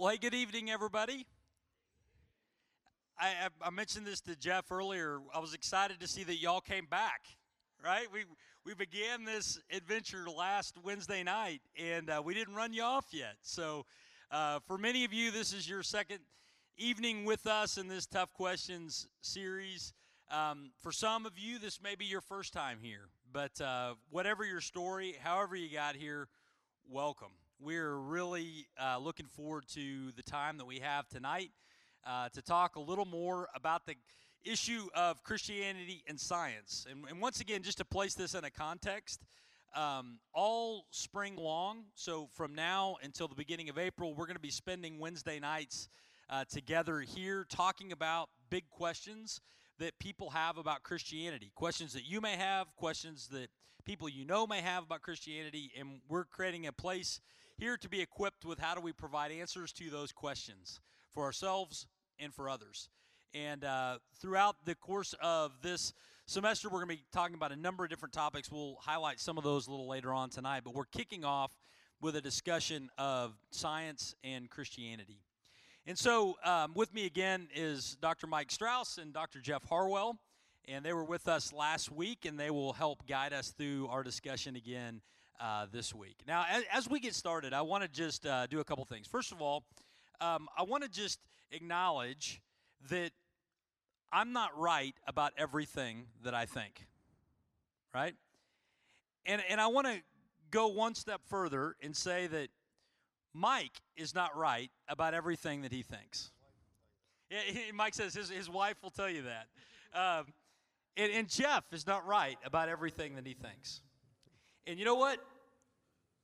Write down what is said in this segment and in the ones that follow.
Well, hey, good evening, everybody. I, I, mentioned this to Jeff earlier. I was excited to see that y'all came back. Right? We we began this adventure last Wednesday night, and uh, we didn't run you off yet. So, uh, for many of you, this is your second evening with us in this Tough Questions series. Um, for some of you, this may be your first time here, but uh, whatever your story, however you got here, welcome. We're really uh, looking forward to the time that we have tonight uh, to talk a little more about the issue of Christianity and science. And, and once again, just to place this in a context, um, all spring long, so from now until the beginning of April, we're going to be spending Wednesday nights uh, together here talking about big questions that people have about Christianity. Questions that you may have, questions that people you know may have about Christianity, and we're creating a place here to be equipped with how do we provide answers to those questions for ourselves and for others. And uh, throughout the course of this semester, we're going to be talking about a number of different topics. We'll highlight some of those a little later on tonight, but we're kicking off with a discussion of science and Christianity. And so, um, with me again is Dr. Mike Strauss and Dr. Jeff Harwell, and they were with us last week, and they will help guide us through our discussion again uh, this week. Now, as, as, we get started, I want to just uh, do a couple things. First of all, um, I want to just acknowledge that I'm not right about everything that I think, right? And, and I want to go one step further and say that Mike is not right about everything that he thinks. Yeah, Mike says his, his wife will tell you that. Um, and, and Jeff is not right about everything that he thinks. And you know what?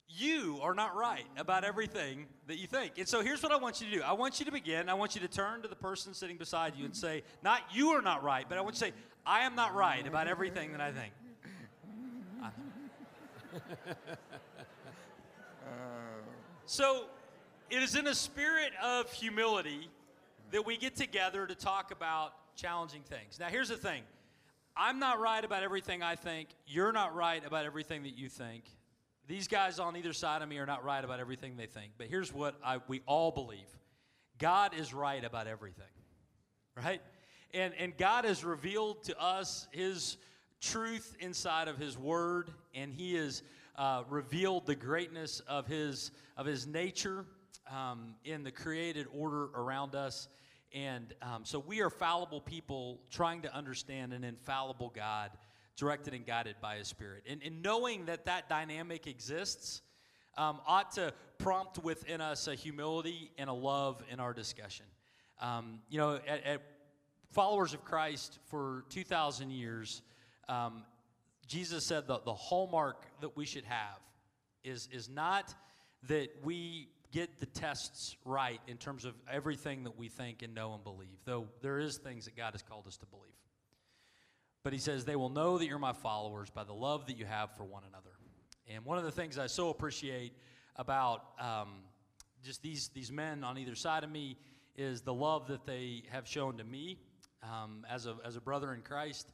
You are not right about everything that you think. And so here's what I want you to do I want you to begin. I want you to turn to the person sitting beside you and say, not you are not right, but I want you to say, I am not right about everything that I think. so it is in a spirit of humility that we get together to talk about challenging things. Now, here's the thing I'm not right about everything I think. You're not right about everything that you think. These guys on either side of me are not right about everything they think, but here's what I, we all believe God is right about everything, right? And, and God has revealed to us His truth inside of His Word, and He has uh, revealed the greatness of His, of his nature um, in the created order around us. And um, so we are fallible people trying to understand an infallible God directed and guided by His Spirit. And, and knowing that that dynamic exists um, ought to prompt within us a humility and a love in our discussion. Um, you know, at, at, followers of Christ for 2,000 years, um, Jesus said that the hallmark that we should have is, is not that we get the tests right in terms of everything that we think and know and believe, though there is things that God has called us to believe. But he says, They will know that you're my followers by the love that you have for one another. And one of the things I so appreciate about um, just these, these men on either side of me is the love that they have shown to me um, as, a, as a brother in Christ,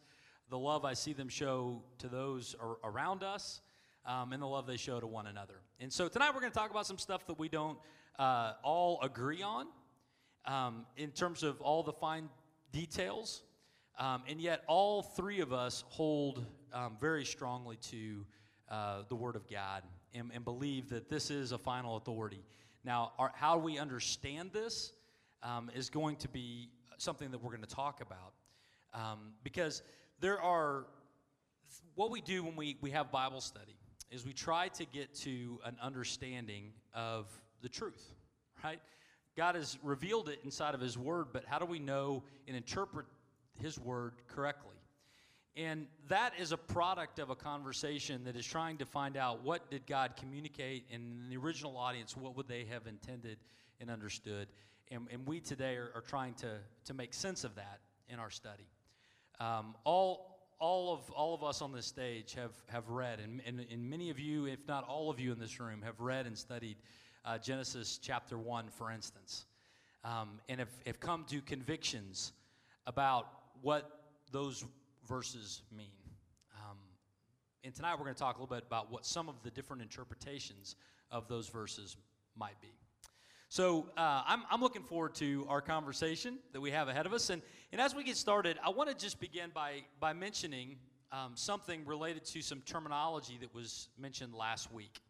the love I see them show to those ar- around us, um, and the love they show to one another. And so tonight we're going to talk about some stuff that we don't uh, all agree on um, in terms of all the fine details. Um, and yet, all three of us hold um, very strongly to uh, the Word of God and, and, believe that this is a final authority. Now, our, how we understand this um, is going to be something that we're going to talk about. Um, because there are, what we do when we, we have Bible study is we try to get to an understanding of the truth, right? God has revealed it inside of His Word, but how do we know and interpret his word correctly. And that is a product of a conversation that is trying to find out what did God communicate in the original audience, what would they have intended and understood. And, and we today are, are, trying to, to make sense of that in our study. Um, all, all, of, all of us on this stage have, have read, and, and, and many of you, if not all of you in this room, have read and studied uh, Genesis chapter 1, for instance, um, and have, have come to convictions about what those verses mean. Um, and tonight we're going to talk a little bit about what some of the different interpretations of those verses might be. So uh, I'm, I'm looking forward to our conversation that we have ahead of us. And, and as we get started, I want to just begin by, by mentioning um, something related to some terminology that was mentioned last week.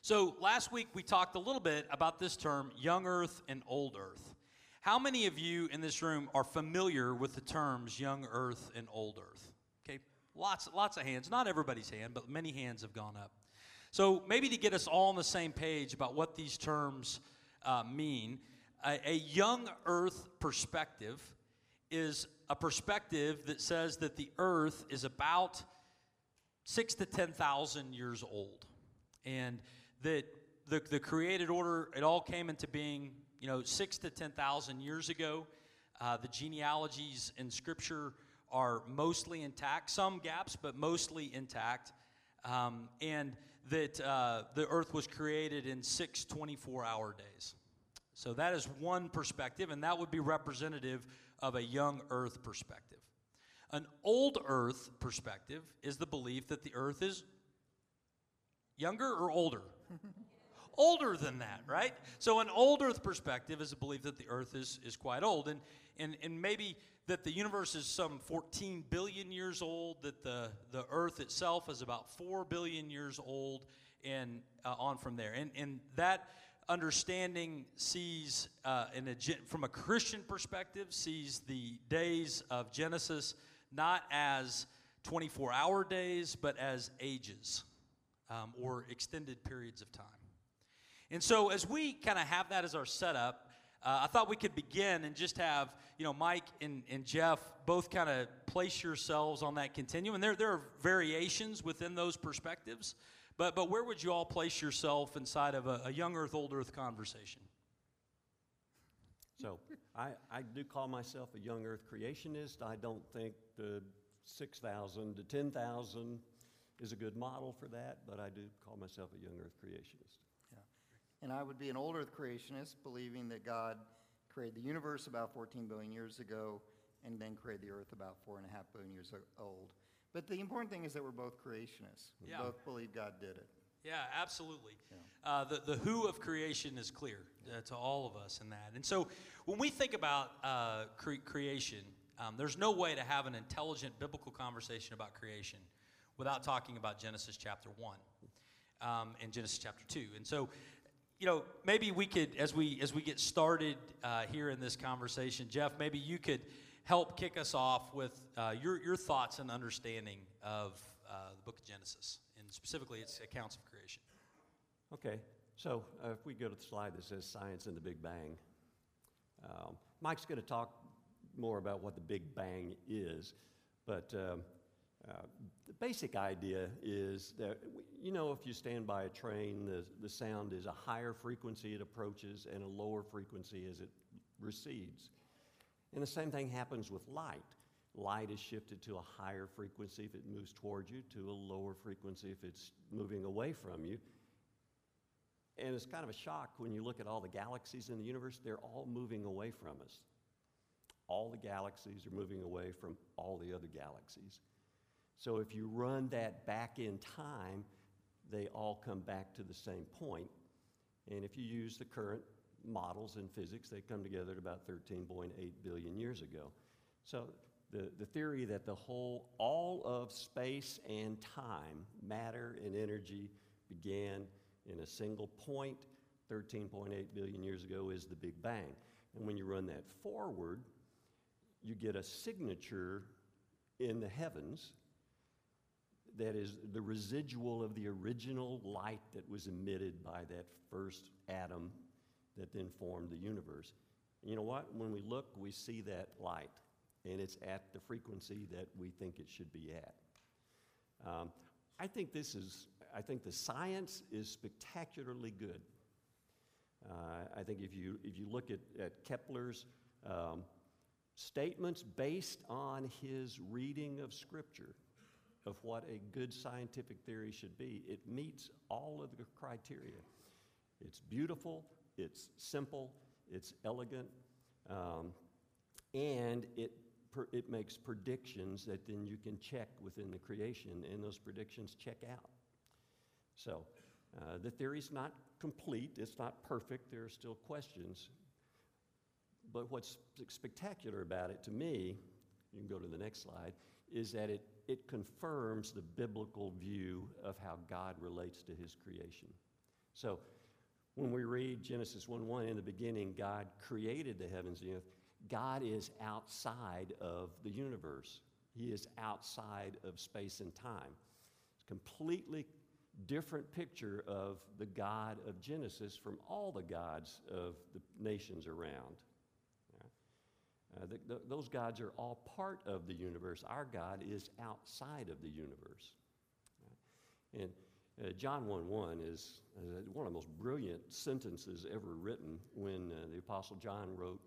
So last week we talked a little bit about this term, young earth and old earth. How many of you in this room are familiar with the terms young earth and old earth? Okay, lots, lots of hands. Not everybody's hand, but many hands have gone up. So maybe to get us all on the same page about what these terms uh, mean, a, a young earth perspective is a perspective that says that the earth is about six to 10,000 years old. And that the, the created order, it all came into being you know, six to 10,000 years ago. Uh, the genealogies in Scripture are mostly intact, some gaps, but mostly intact. Um, and that uh, the earth was created in six 24 hour days. So that is one perspective, and that would be representative of a young earth perspective. An old earth perspective is the belief that the earth is younger or older? older than that, right? So, an old Earth perspective is a belief that the Earth is, is quite old, and, and, and maybe that the universe is some 14 billion years old, that the, the Earth itself is about 4 billion years old, and uh, on from there. And, and that understanding sees, uh, a, from a Christian perspective, sees the days of Genesis not as 24 hour days, but as ages um, or extended periods of time. And so, as we kind of have that as our setup, uh, I thought we could begin and just have, you know, Mike and, and Jeff both kind of place yourselves on that continuum. And there, there are variations within those perspectives, but, but where would you all place yourself inside of a, a young earth, old earth conversation? So, I, I do call myself a young earth creationist. I don't think the 6,000 to 10,000 is a good model for that, but I do call myself a young earth creationist. And I would be an old earth creationist, believing that God created the universe about 14 billion years ago and then created the earth about four and a half billion years old. But the important thing is that we're both creationists. We yeah. both believe God did it. Yeah, absolutely. Yeah. Uh, the, the who of creation is clear uh, to all of us in that. And so when we think about uh, cre- creation, um, there's no way to have an intelligent biblical conversation about creation without talking about Genesis chapter 1 um, and Genesis chapter 2. And so you know, maybe we could, as we as we get started uh, here in this conversation, Jeff, maybe you could help kick us off with uh, your your thoughts and understanding of uh, the Book of Genesis, and specifically its accounts of creation. Okay, so uh, if we go to the slide that says "Science and the Big Bang," um, Mike's going to talk more about what the Big Bang is, but um, uh, the basic idea is that, you know, if you stand by a train, the, the sound is a higher frequency it approaches and a lower frequency as it recedes. And the same thing happens with light. Light is shifted to a higher frequency if it moves toward you, to a lower frequency if it's moving away from you. And it's kind of a shock when you look at all the galaxies in the universe, they're all moving away from us. All the galaxies are moving away from all the other galaxies. So if you run that back in time, they all come back to the same point. And if you use the current models in physics, they come together at about 13.8 billion years ago. So the, the theory that the whole, all of space and time, matter and energy, began in a single point 13.8 billion years ago is the Big Bang. And when you run that forward, you get a signature in the heavens that is the residual of the original light that was emitted by that first atom that then formed the universe. And you know what? When we look, we see that light, and it's at the frequency that we think it should be at. Um, I think this is, I think the science is spectacularly good. Uh, I think if you, if you look at, at Kepler's um, statements based on his reading of Scripture, of what a good scientific theory should be. It meets all of the criteria. It's beautiful, it's simple, it's elegant, um, and it, it makes predictions that then you can check within the creation, and those predictions check out. So, Uh, the theory is not complete, it's not perfect, there are still questions. But what's spectacular about it to me, you can go to the next slide, is that it, it confirms the biblical view of how God relates to his creation. So when we read Genesis 1 1, in the beginning, God created the heavens and the earth, God is outside of the universe. He is outside of space and time. It's a completely different picture of the God of Genesis from all the gods of the nations around. Uh, the, the, those gods are all part of the universe. Our God is outside of the universe. And uh, John 1 1 is uh, one of the most brilliant sentences ever written when uh, the Apostle John wrote,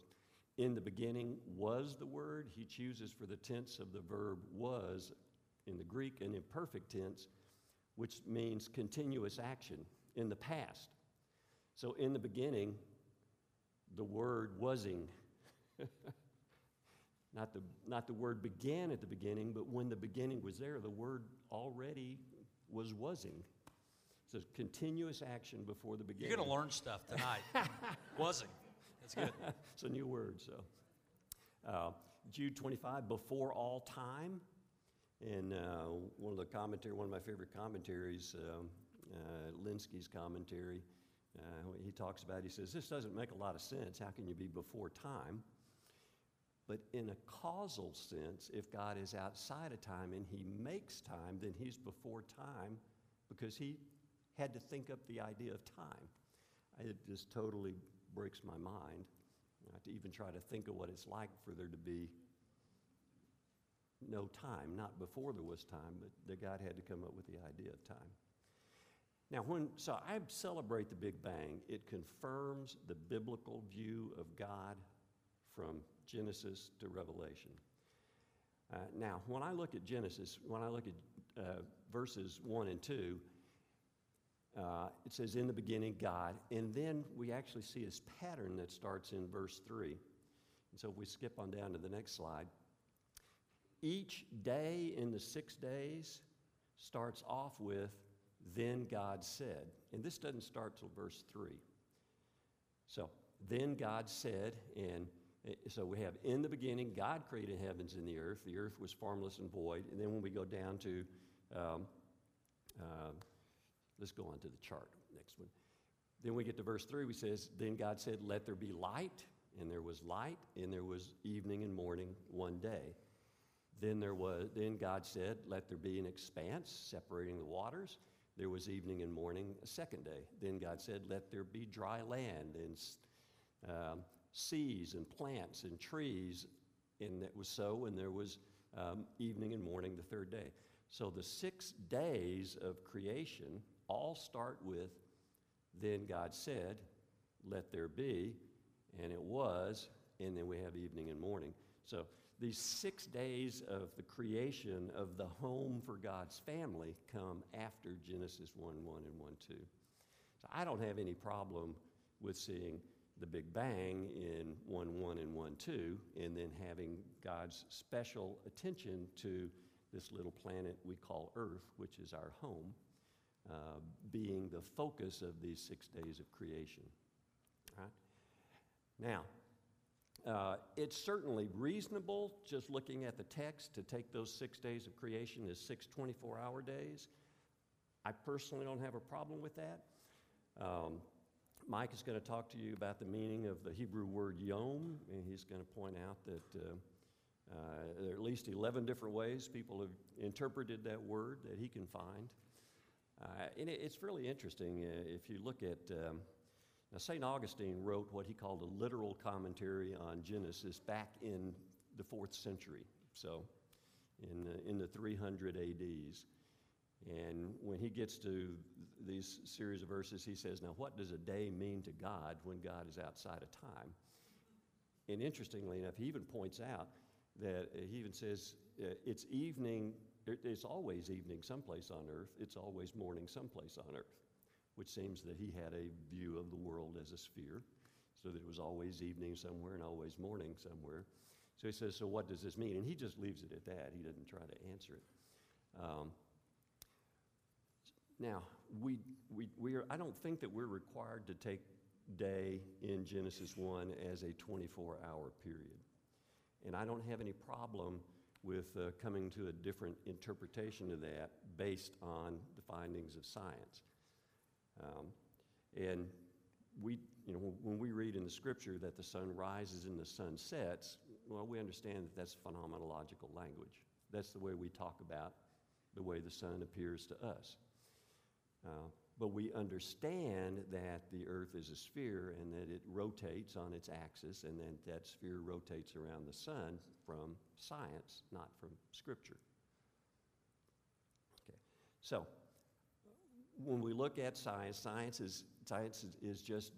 In the beginning was the Word. He chooses for the tense of the verb was in the Greek an imperfect tense, which means continuous action in the past. So in the beginning, the Word wasing. Not the, not the word began at the beginning, but when the beginning was there, the word already was wasing. So continuous action before the beginning. You're going to learn stuff tonight. wasing. That's good. it's a new word, so. Uh, Jude 25, before all time. And uh, one of the commentary, one of my favorite commentaries, um, uh, Lenski's commentary, uh, he talks about, he says, this doesn't make a lot of sense. How can you be before time? But in a causal sense, if God is outside of time and he makes time, then he's before time because he had to think up the idea of time. It just totally breaks my mind uh, to even try to think of what it's like for there to be no time, not before there was time, but that God had to come up with the idea of time. Now, when, so I celebrate the Big Bang, it confirms the biblical view of God from Genesis to Revelation. Uh, now, when I look at Genesis, when I look at uh, verses 1 and 2, uh, it says, In the beginning, God. And then we actually see this pattern that starts in verse 3. And so if we skip on down to the next slide, each day in the six days starts off with, Then God said. And this doesn't start till verse 3. So, then God said, and so we have in the beginning, God created heavens and the earth. The earth was formless and void. And then when we go down to, um, uh, let's go on to the chart, next one. Then we get to verse 3, we says, Then God said, Let there be light. And there was light, and there was evening and morning one day. Then there was, then God said, Let there be an expanse separating the waters. There was evening and morning a second day. Then God said, Let there be dry land and um, seas and plants and trees, and it was so, and there was um, evening and morning the third day. So the six days of creation all start with, then God said, let there be, and it was, and then we have evening and morning. So these six days of the creation of the home for God's family come after Genesis 1 1 and 1 2. So I don't have any problem with seeing the Big Bang in 1 1 and 1 2, and then having God's special attention to this little planet we call Earth, which is our home, uh, being the focus of these six days of creation. Now, uh, it's certainly reasonable, just looking at the text, to take those six days of creation as six 24 hour days. I personally don't have a problem with that. Um, Mike is going to talk to you about the meaning of the Hebrew word yom, and he's going to point out that uh, uh, there are at least 11 different ways people have interpreted that word that he can find. Uh, and it, it's really interesting uh, if you look at. Um, now, St. Augustine wrote what he called a literal commentary on Genesis back in the fourth century, so in the, in the 300 ADs. And when he gets to these series of verses, he says, Now, what does a day mean to God when God is outside of time? And interestingly enough, he even points out that uh, he even says, uh, It's evening, it's always evening someplace on earth, it's always morning someplace on earth, which seems that he had a view of the world as a sphere, so that it was always evening somewhere and always morning somewhere. So he says, So what does this mean? And he just leaves it at that. He doesn't try to answer it. Um, now, we, we, we are, I don't think that we're required to take day in Genesis 1 as a 24 hour period. And I don't have any problem with uh, coming to a different interpretation of that based on the findings of science. Um, and we, you know, when we read in the scripture that the sun rises and the sun sets, well, we understand that that's phenomenological language. That's the way we talk about the way the sun appears to us. Uh, but we understand that the earth is a sphere and that it rotates on its axis and then that sphere rotates around the sun from science, not from scripture. Okay, so when we look at science, science is, science is just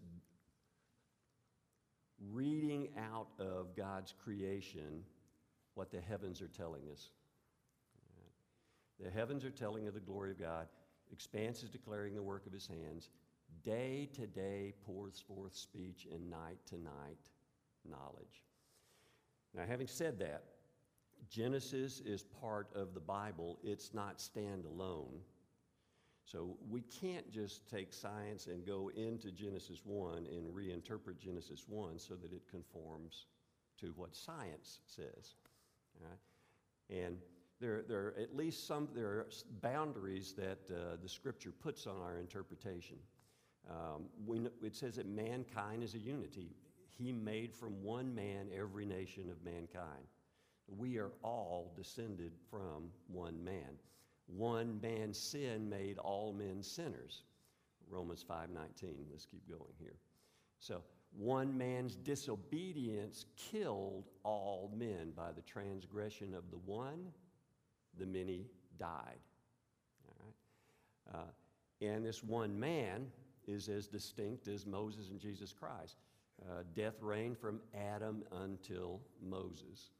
reading out of God's creation what the heavens are telling us. The heavens are telling of the glory of God. Expanse is declaring the work of his hands. Day to day pours forth speech, and night to night knowledge. Now, having said that, Genesis is part of the Bible, it's not standalone. So we can't just take science and go into Genesis 1 and reinterpret Genesis 1 so that it conforms to what science says. All right? And there, there are at least some there are boundaries that uh, the Scripture puts on our interpretation. Um, we, it says that mankind is a unity. He made from one man every nation of mankind. We are all descended from one man. One man's sin made all men sinners. Romans 5:19. Let's keep going here. So, one man's disobedience killed all men by the transgression of the one the many died. All right? Uh, and this one man is as distinct as Moses and Jesus Christ. Uh, death reigned from Adam until Moses.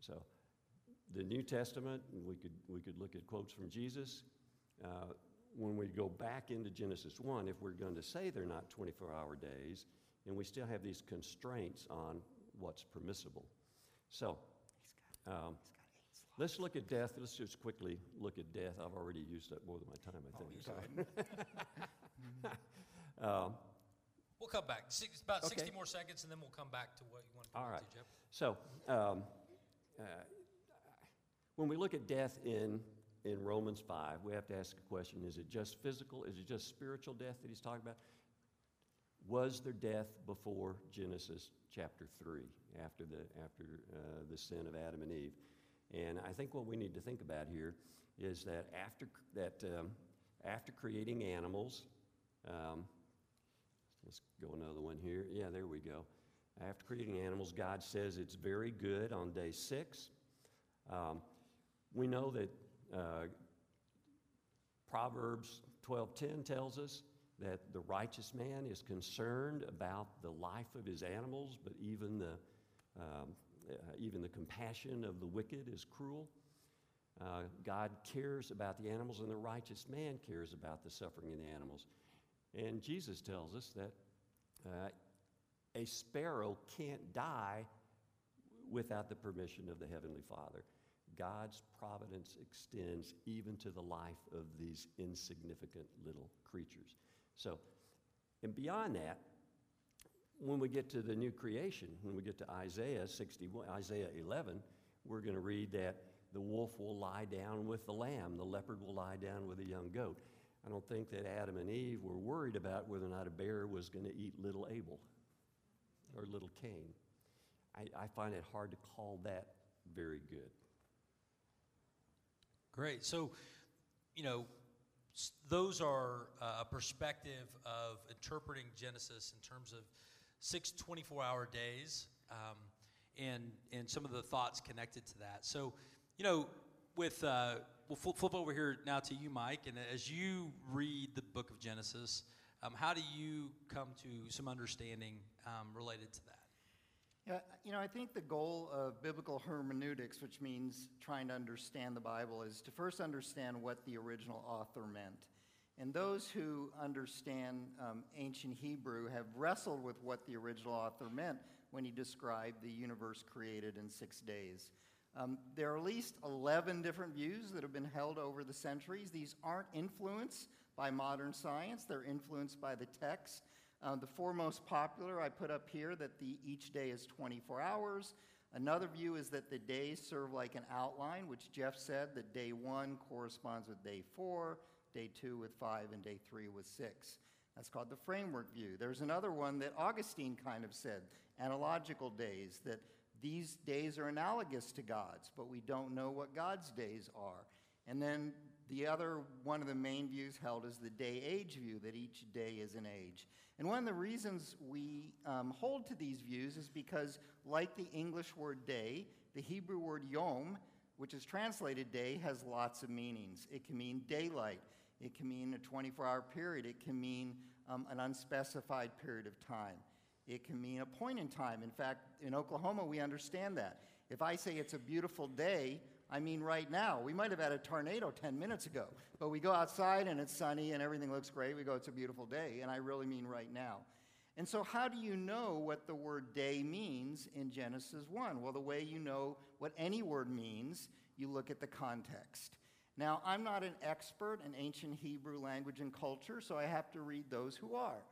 So, the New Testament, we could, we could look at quotes from Jesus. Uh, when we go back into Genesis 1, if we're going to say they're not 24 hour days, and we still have these constraints on what's permissible. So, um, Let's look at death. Let's just quickly look at death. I've already used up more than my time, I think. so. um, we'll come back. Six, about Okay. 60 more seconds, and then we'll come back to what you want to All come right. to, Jeff. So, um, uh, when we look at death in, in Romans 5, we have to ask a question is it just physical? Is it just spiritual death that he's talking about? Was there death before Genesis chapter 3, after the, after, uh, the sin of Adam and Eve? And I think what we need to think about here is that after, that, um, after creating animals, um, let's go another one here. Yeah, there we go. After creating animals, God says it's very good on day six. Um, we know that uh, Proverbs 12:10 tells us that the righteous man is concerned about the life of his animals, but even the um, uh, even the compassion of the wicked is cruel. Uh, God cares about the animals, and the righteous man cares about the suffering of the animals. And Jesus tells us that uh, a sparrow can't die without the permission of the Heavenly Father. God's providence extends even to the life of these insignificant little creatures. So, and beyond that, when we get to the new creation, when we get to Isaiah 61, Isaiah 11, we're going to read that the wolf will lie down with the lamb, the leopard will lie down with a young goat. I don't think that Adam and Eve were worried about whether or not a bear was going to eat little Abel or little Cain. I, I find it hard to call that very good. Great. So, you know, those are uh, a perspective of interpreting Genesis in terms of six 24 hour days um, and, and some of the thoughts connected to that. So, you know, with, uh, we'll flip, over here now to you, Mike, and as you read the book of Genesis, um, how do you come to some understanding um, related to that? Yeah, you know, I think the goal of biblical hermeneutics, which means trying to understand the Bible, is to first understand what the original author meant. And those who understand um, ancient Hebrew have wrestled with what the original author meant when he described the universe created in six days. Um, there are at least 11 different views that have been held over the centuries. These aren't influenced by modern science, they're influenced by the text. Uh, the four most popular I put up here that the, each day is 24 hours. Another view is that the days serve like an outline, which Jeff said that day one corresponds with day four, day two with five, and day three with six. That's called the framework view. There's another one that Augustine kind of said, analogical days, that these days are analogous to God's, but we don't know what God's days are. And then the other one of the main views held is the day age view, that each day is an age. And one of the reasons we um, hold to these views is because, like the English word day, the Hebrew word yom, which is translated day, has lots of meanings. It can mean daylight, it can mean a 24 hour period, it can mean um, an unspecified period of time, it can mean a point in time. In fact, in Oklahoma, we understand that. If I say it's a beautiful day, I mean right now. We might have had a tornado 10 minutes ago, but we go outside and it's sunny and everything looks great. We go, it's a beautiful day, and I really mean right now. And so, how do you know what the word day means in Genesis 1? Well, the way you know what any word means, you look at the context. Now, I'm not an expert in ancient Hebrew language and culture, so I have to read those who are.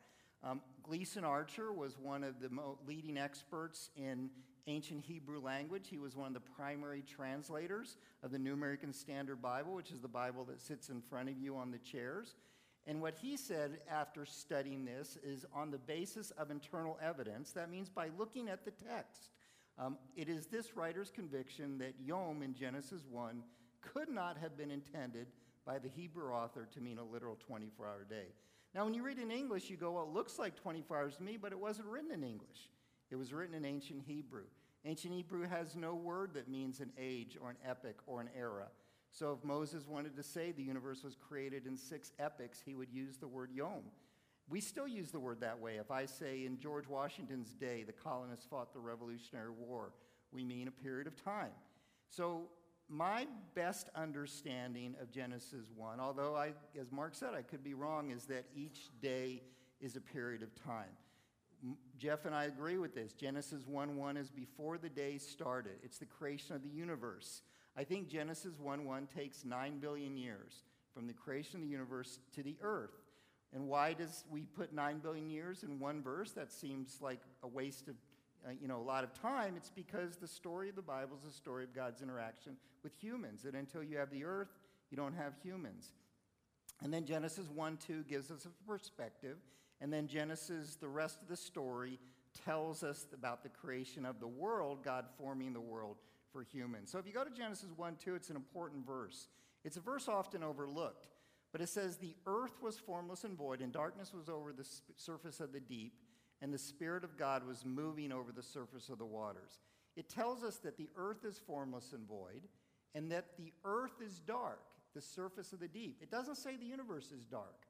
Um, Gleason Archer was one of the leading experts in ancient Hebrew language. He was one of the primary translators of the New American Standard Bible, which is the Bible that sits in front of you on the chairs. And what he said after studying this is on the basis of internal evidence, that means by looking at the text. Um, it is this writer's conviction that Yom in Genesis 1 could not have been intended by the Hebrew author to mean a literal 24 hour day. Now, when you read in English, you go, well, it looks like 24 hours to me, but it wasn't written in English. It was written in ancient Hebrew. Ancient Hebrew has no word that means an age or an epoch or an era. So if Moses wanted to say the universe was created in six epochs, he would use the word yom. We still use the word that way. If I say in George Washington's day, the colonists fought the Revolutionary War, we mean a period of time. So my best understanding of Genesis 1, although I, as Mark said, I could be wrong, is that each day is a period of time. Jeff and I agree with this. Genesis 1 1 is before the day started, it's the creation of the universe. I think Genesis 1 1 takes 9 billion years from the creation of the universe to the earth. And why does we put 9 billion years in one verse? That seems like a waste of uh, you know, a lot of time. It's because the story of the Bible is the story of God's interaction with humans. And until you have the earth, you don't have humans. And then Genesis 1 2 gives us a perspective. And then Genesis, the rest of the story, tells us about the creation of the world, God forming the world for humans. So if you go to Genesis 1 2, it's an important verse. It's a verse often overlooked, but it says, The earth was formless and void, and darkness was over the surface of the deep, and the Spirit of God was moving over the surface of the waters. It tells us that the earth is formless and void, and that the earth is dark, the surface of the deep. It doesn't say the universe is dark.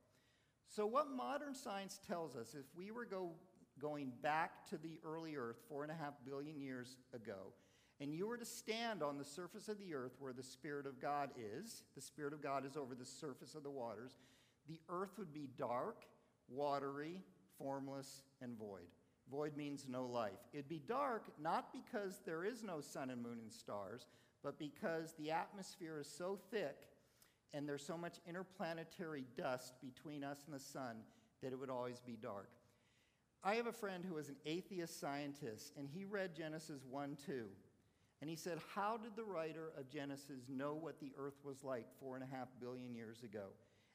So, what modern science tells us, if we were go, going back to the early Earth four and a half billion years ago, and you were to stand on the surface of the earth where the Spirit of God is, the Spirit of God is over the surface of the waters, the earth would be dark, watery, formless, and void. Void means no life. It'd be dark not because there is no sun and moon and stars, but because the atmosphere is so thick and there's so much interplanetary dust between us and the sun that it would always be dark. I have a friend who is an atheist scientist, and he read Genesis 1 2. And he said, How did the writer of Genesis know what the earth was like four and a half billion years ago?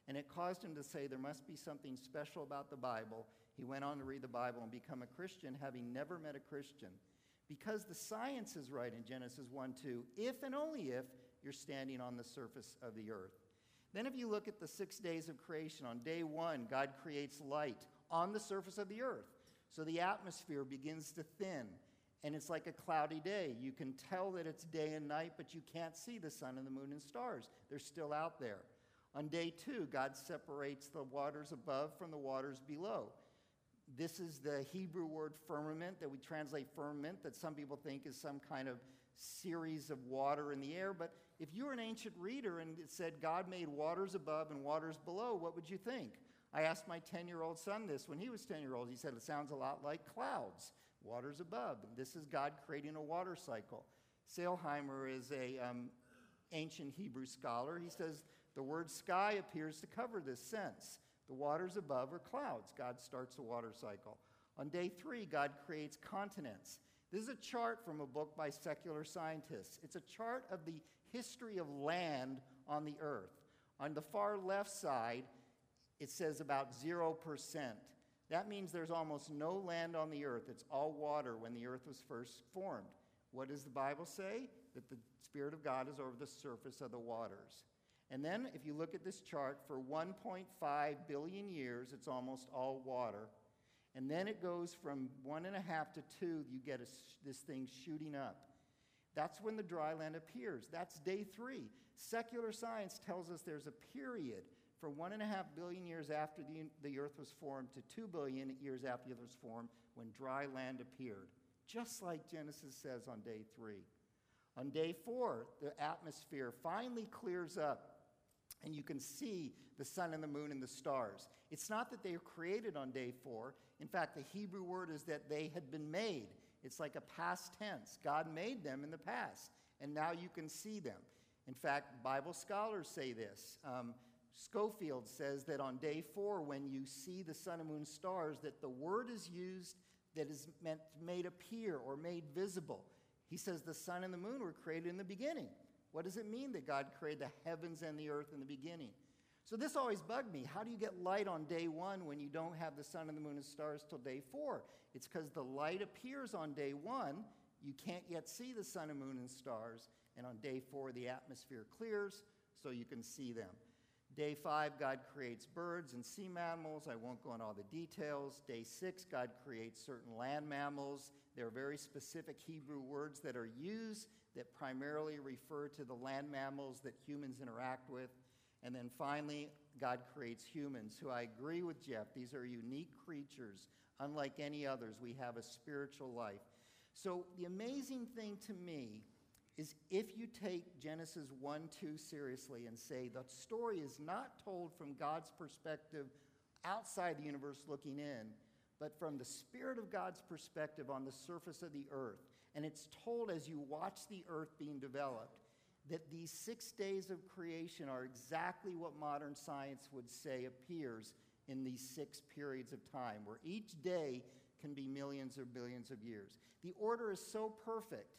And it caused him to say there must be something special about the Bible. He went on to read the Bible and become a Christian, having never met a Christian. Because the science is right in Genesis 1 2, if and only if you're standing on the surface of the earth. Then, if you look at the six days of creation, on day one, God creates light on the surface of the earth. So the atmosphere begins to thin, and it's like a cloudy day. You can tell that it's day and night, but you can't see the sun and the moon and stars. They're still out there. On day two, God separates the waters above from the waters below. This is the Hebrew word firmament that we translate firmament, that some people think is some kind of series of water in the air, but if you were an ancient reader and it said God made waters above and waters below, what would you think? I asked my 10 year old son this when he was 10 year old. He said it sounds a lot like clouds, waters above. This is God creating a water cycle. Sailhamer is a um, ancient Hebrew scholar. He says the word sky appears to cover this sense. The waters above are clouds. God starts a water cycle. On day three, God creates continents. This is a chart from a book by secular scientists. It's a chart of the history of land on the earth. On the far left side, it says about 0%. That means there's almost no land on the earth. It's all water when the earth was first formed. What does the Bible say? That the Spirit of God is over the surface of the waters. And then, if you look at this chart, for 1.5 billion years, it's almost all water. And then it goes from one and a half to two, you get a, this thing shooting up. That's when the dry land appears. That's day three. Secular science tells us there's a period from one and a half billion years after the, the earth was formed to two billion years after it was formed when dry land appeared, just like Genesis says on day three. On day four, the atmosphere finally clears up and you can see the sun and the moon and the stars. It's not that they were created on day four. In fact, the Hebrew word is that they had been made. It's like a past tense. God made them in the past, and now you can see them. In fact, Bible scholars say this. Um, Scofield says that on day four, when you see the sun and moon stars, that the word is used that is meant made appear or made visible. He says the sun and the moon were created in the beginning. What does it mean that God created the heavens and the earth in the beginning? So this always bugged me. How do you get light on day one when you don't have the sun and the moon and stars till day four? It's because the light appears on day one. You can't yet see the sun and moon and stars. And on day four, the atmosphere clears so you can see them. Day five, God creates birds and sea mammals. I won't go into all the details. Day six, God creates certain land mammals. There are very specific Hebrew words that are used that primarily refer to the land mammals that humans interact with. And then finally, God creates humans, who I agree with Jeff, these are unique creatures. Unlike any others, we have a spiritual life. So the amazing thing to me is if you take Genesis 1 2 seriously and say the story is not told from God's perspective outside the universe looking in, but from the Spirit of God's perspective on the surface of the earth, and it's told as you watch the earth being developed, that these six days of creation are exactly what modern science would say appears in these six periods of time, where each day can be millions or billions of years. The order is so perfect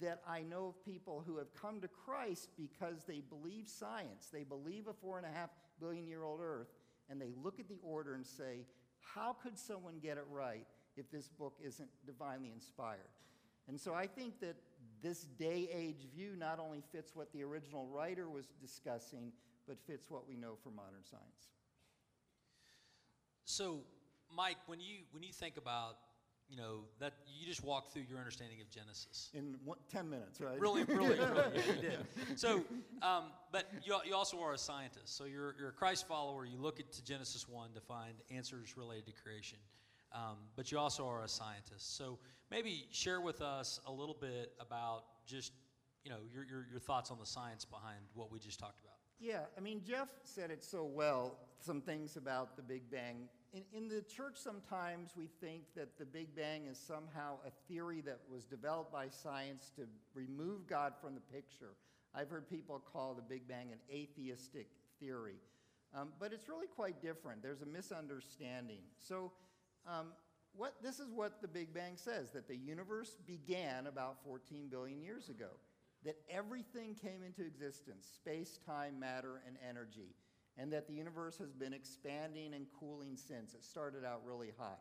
that I know of people who have come to Christ because they believe science. They believe a four and a half billion year old earth, and they look at the order and say, How could someone get it right if this book isn't divinely inspired? And so I think that this day age view not only fits what the original writer was discussing, but fits what we know for modern science. So, Mike, when you when you think about you know that you just walked through your understanding of Genesis in one, ten minutes, right? Really, really, really, yeah, you did. So, um, but you, you also are a scientist. So you're you're a Christ follower. You look at to Genesis one to find answers related to creation, um, but you also are a scientist. So maybe share with us a little bit about just you know your, your, your thoughts on the science behind what we just talked about. Yeah, I mean Jeff said it so well. Some things about the Big Bang. In, in the church, sometimes we think that the Big Bang is somehow a theory that was developed by science to remove God from the picture. I've heard people call the Big Bang an atheistic theory. Um, but it's really quite different. There's a misunderstanding. So, um, what, this is what the Big Bang says that the universe began about 14 billion years ago, that everything came into existence space, time, matter, and energy, and that the universe has been expanding and cooling since. It started out really hot.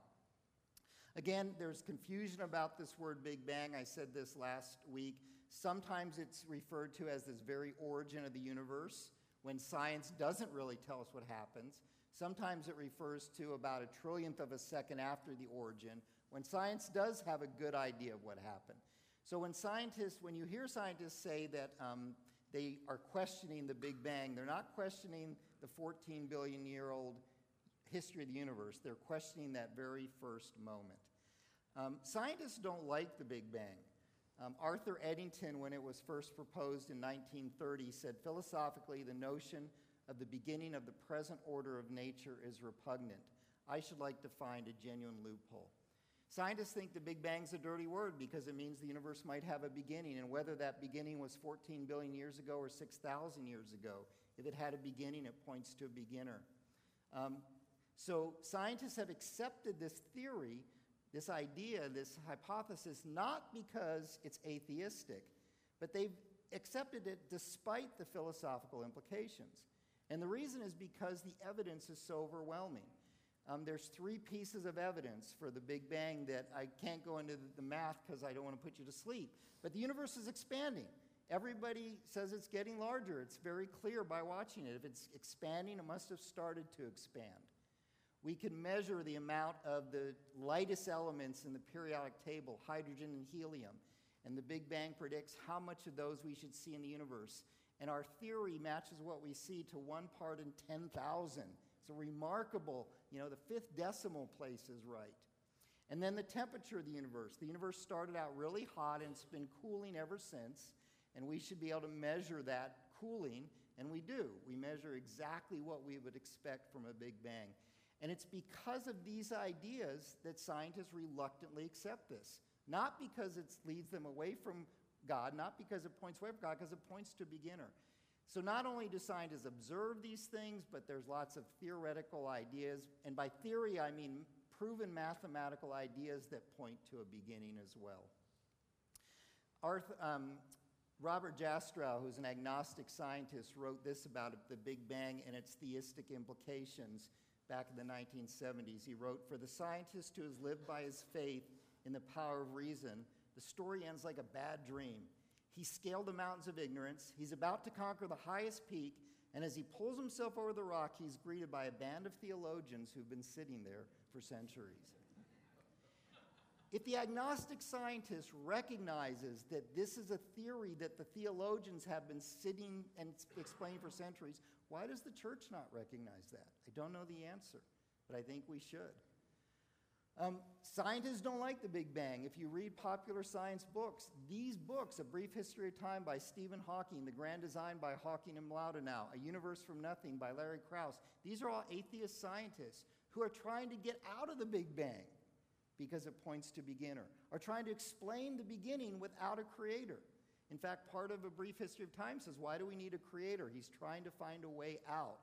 Again, there's confusion about this word Big Bang. I said this last week. Sometimes it's referred to as this very origin of the universe when science doesn't really tell us what happens. Sometimes it refers to about a trillionth of a second after the origin, when science does have a good idea of what happened. So when scientists, when you hear scientists say that um, they are questioning the Big Bang, they're not questioning the 14 billion year old history of the universe. They're questioning that very first moment. Um, scientists don't like the Big Bang. Um, Arthur Eddington, when it was first proposed in 1930, said philosophically the notion of the beginning of the present order of nature is repugnant. I should like to find a genuine loophole. Scientists think the Big Bang's a dirty word because it means the universe might have a beginning, and whether that beginning was 14 billion years ago or 6,000 years ago, if it had a beginning, it points to a beginner. Um, so scientists have accepted this theory, this idea, this hypothesis, not because it's atheistic, but they've accepted it despite the philosophical implications. And the reason is because the evidence is so overwhelming. Um, there's three pieces of evidence for the Big Bang that I can't go into the math because I don't want to put you to sleep. But the universe is expanding. Everybody says it's getting larger. It's very clear by watching it. If it's expanding, it must have started to expand. We can measure the amount of the lightest elements in the periodic table, hydrogen and helium, and the Big Bang predicts how much of those we should see in the universe. And our theory matches what we see to one part in 10,000. It's a remarkable, you know, the fifth decimal place is right. And then the temperature of the universe. The universe started out really hot and it's been cooling ever since. And we should be able to measure that cooling, and we do. We measure exactly what we would expect from a Big Bang. And it's because of these ideas that scientists reluctantly accept this. Not because it leads them away from God, not because it points away from God, because it points to a beginner. So not only do scientists observe these things, but there's lots of theoretical ideas. And by theory, I mean proven mathematical ideas that point to a beginning as well. Arth, um, Robert Jastrow, who's an agnostic scientist, wrote this about the Big Bang and its theistic implications back in the 1970s. He wrote, For the scientist who has lived by his faith in the power of reason, the story ends like a bad dream. He scaled the mountains of ignorance. He's about to conquer the highest peak, and as he pulls himself over the rock, he's greeted by a band of theologians who've been sitting there for centuries. If the agnostic scientist recognizes that this is a theory that the theologians have been sitting and explaining for centuries, why does the church not recognize that? I don't know the answer, but I think we should. Um, scientists don't like the Big Bang. If you read popular science books, these books, A Brief History of Time by Stephen Hawking, The Grand Design by Hawking and Mlodinow, A Universe from Nothing by Larry Krauss, these are all atheist scientists who are trying to get out of the Big Bang because it points to beginner, are trying to explain the beginning without a creator. In fact, part of A Brief History of Time says, Why do we need a creator? He's trying to find a way out.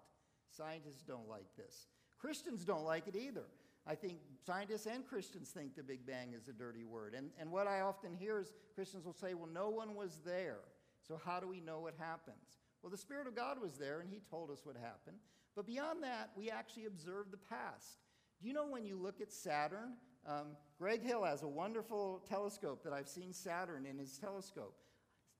Scientists don't like this. Christians don't like it either. I think scientists and Christians think the Big Bang is a dirty word. And, and what I often hear is Christians will say, Well, no one was there. So how do we know what happens? Well, the Spirit of God was there and He told us what happened. But beyond that, we actually observe the past. Do you know when you look at Saturn? Um, Greg Hill has a wonderful telescope that I've seen Saturn in his telescope.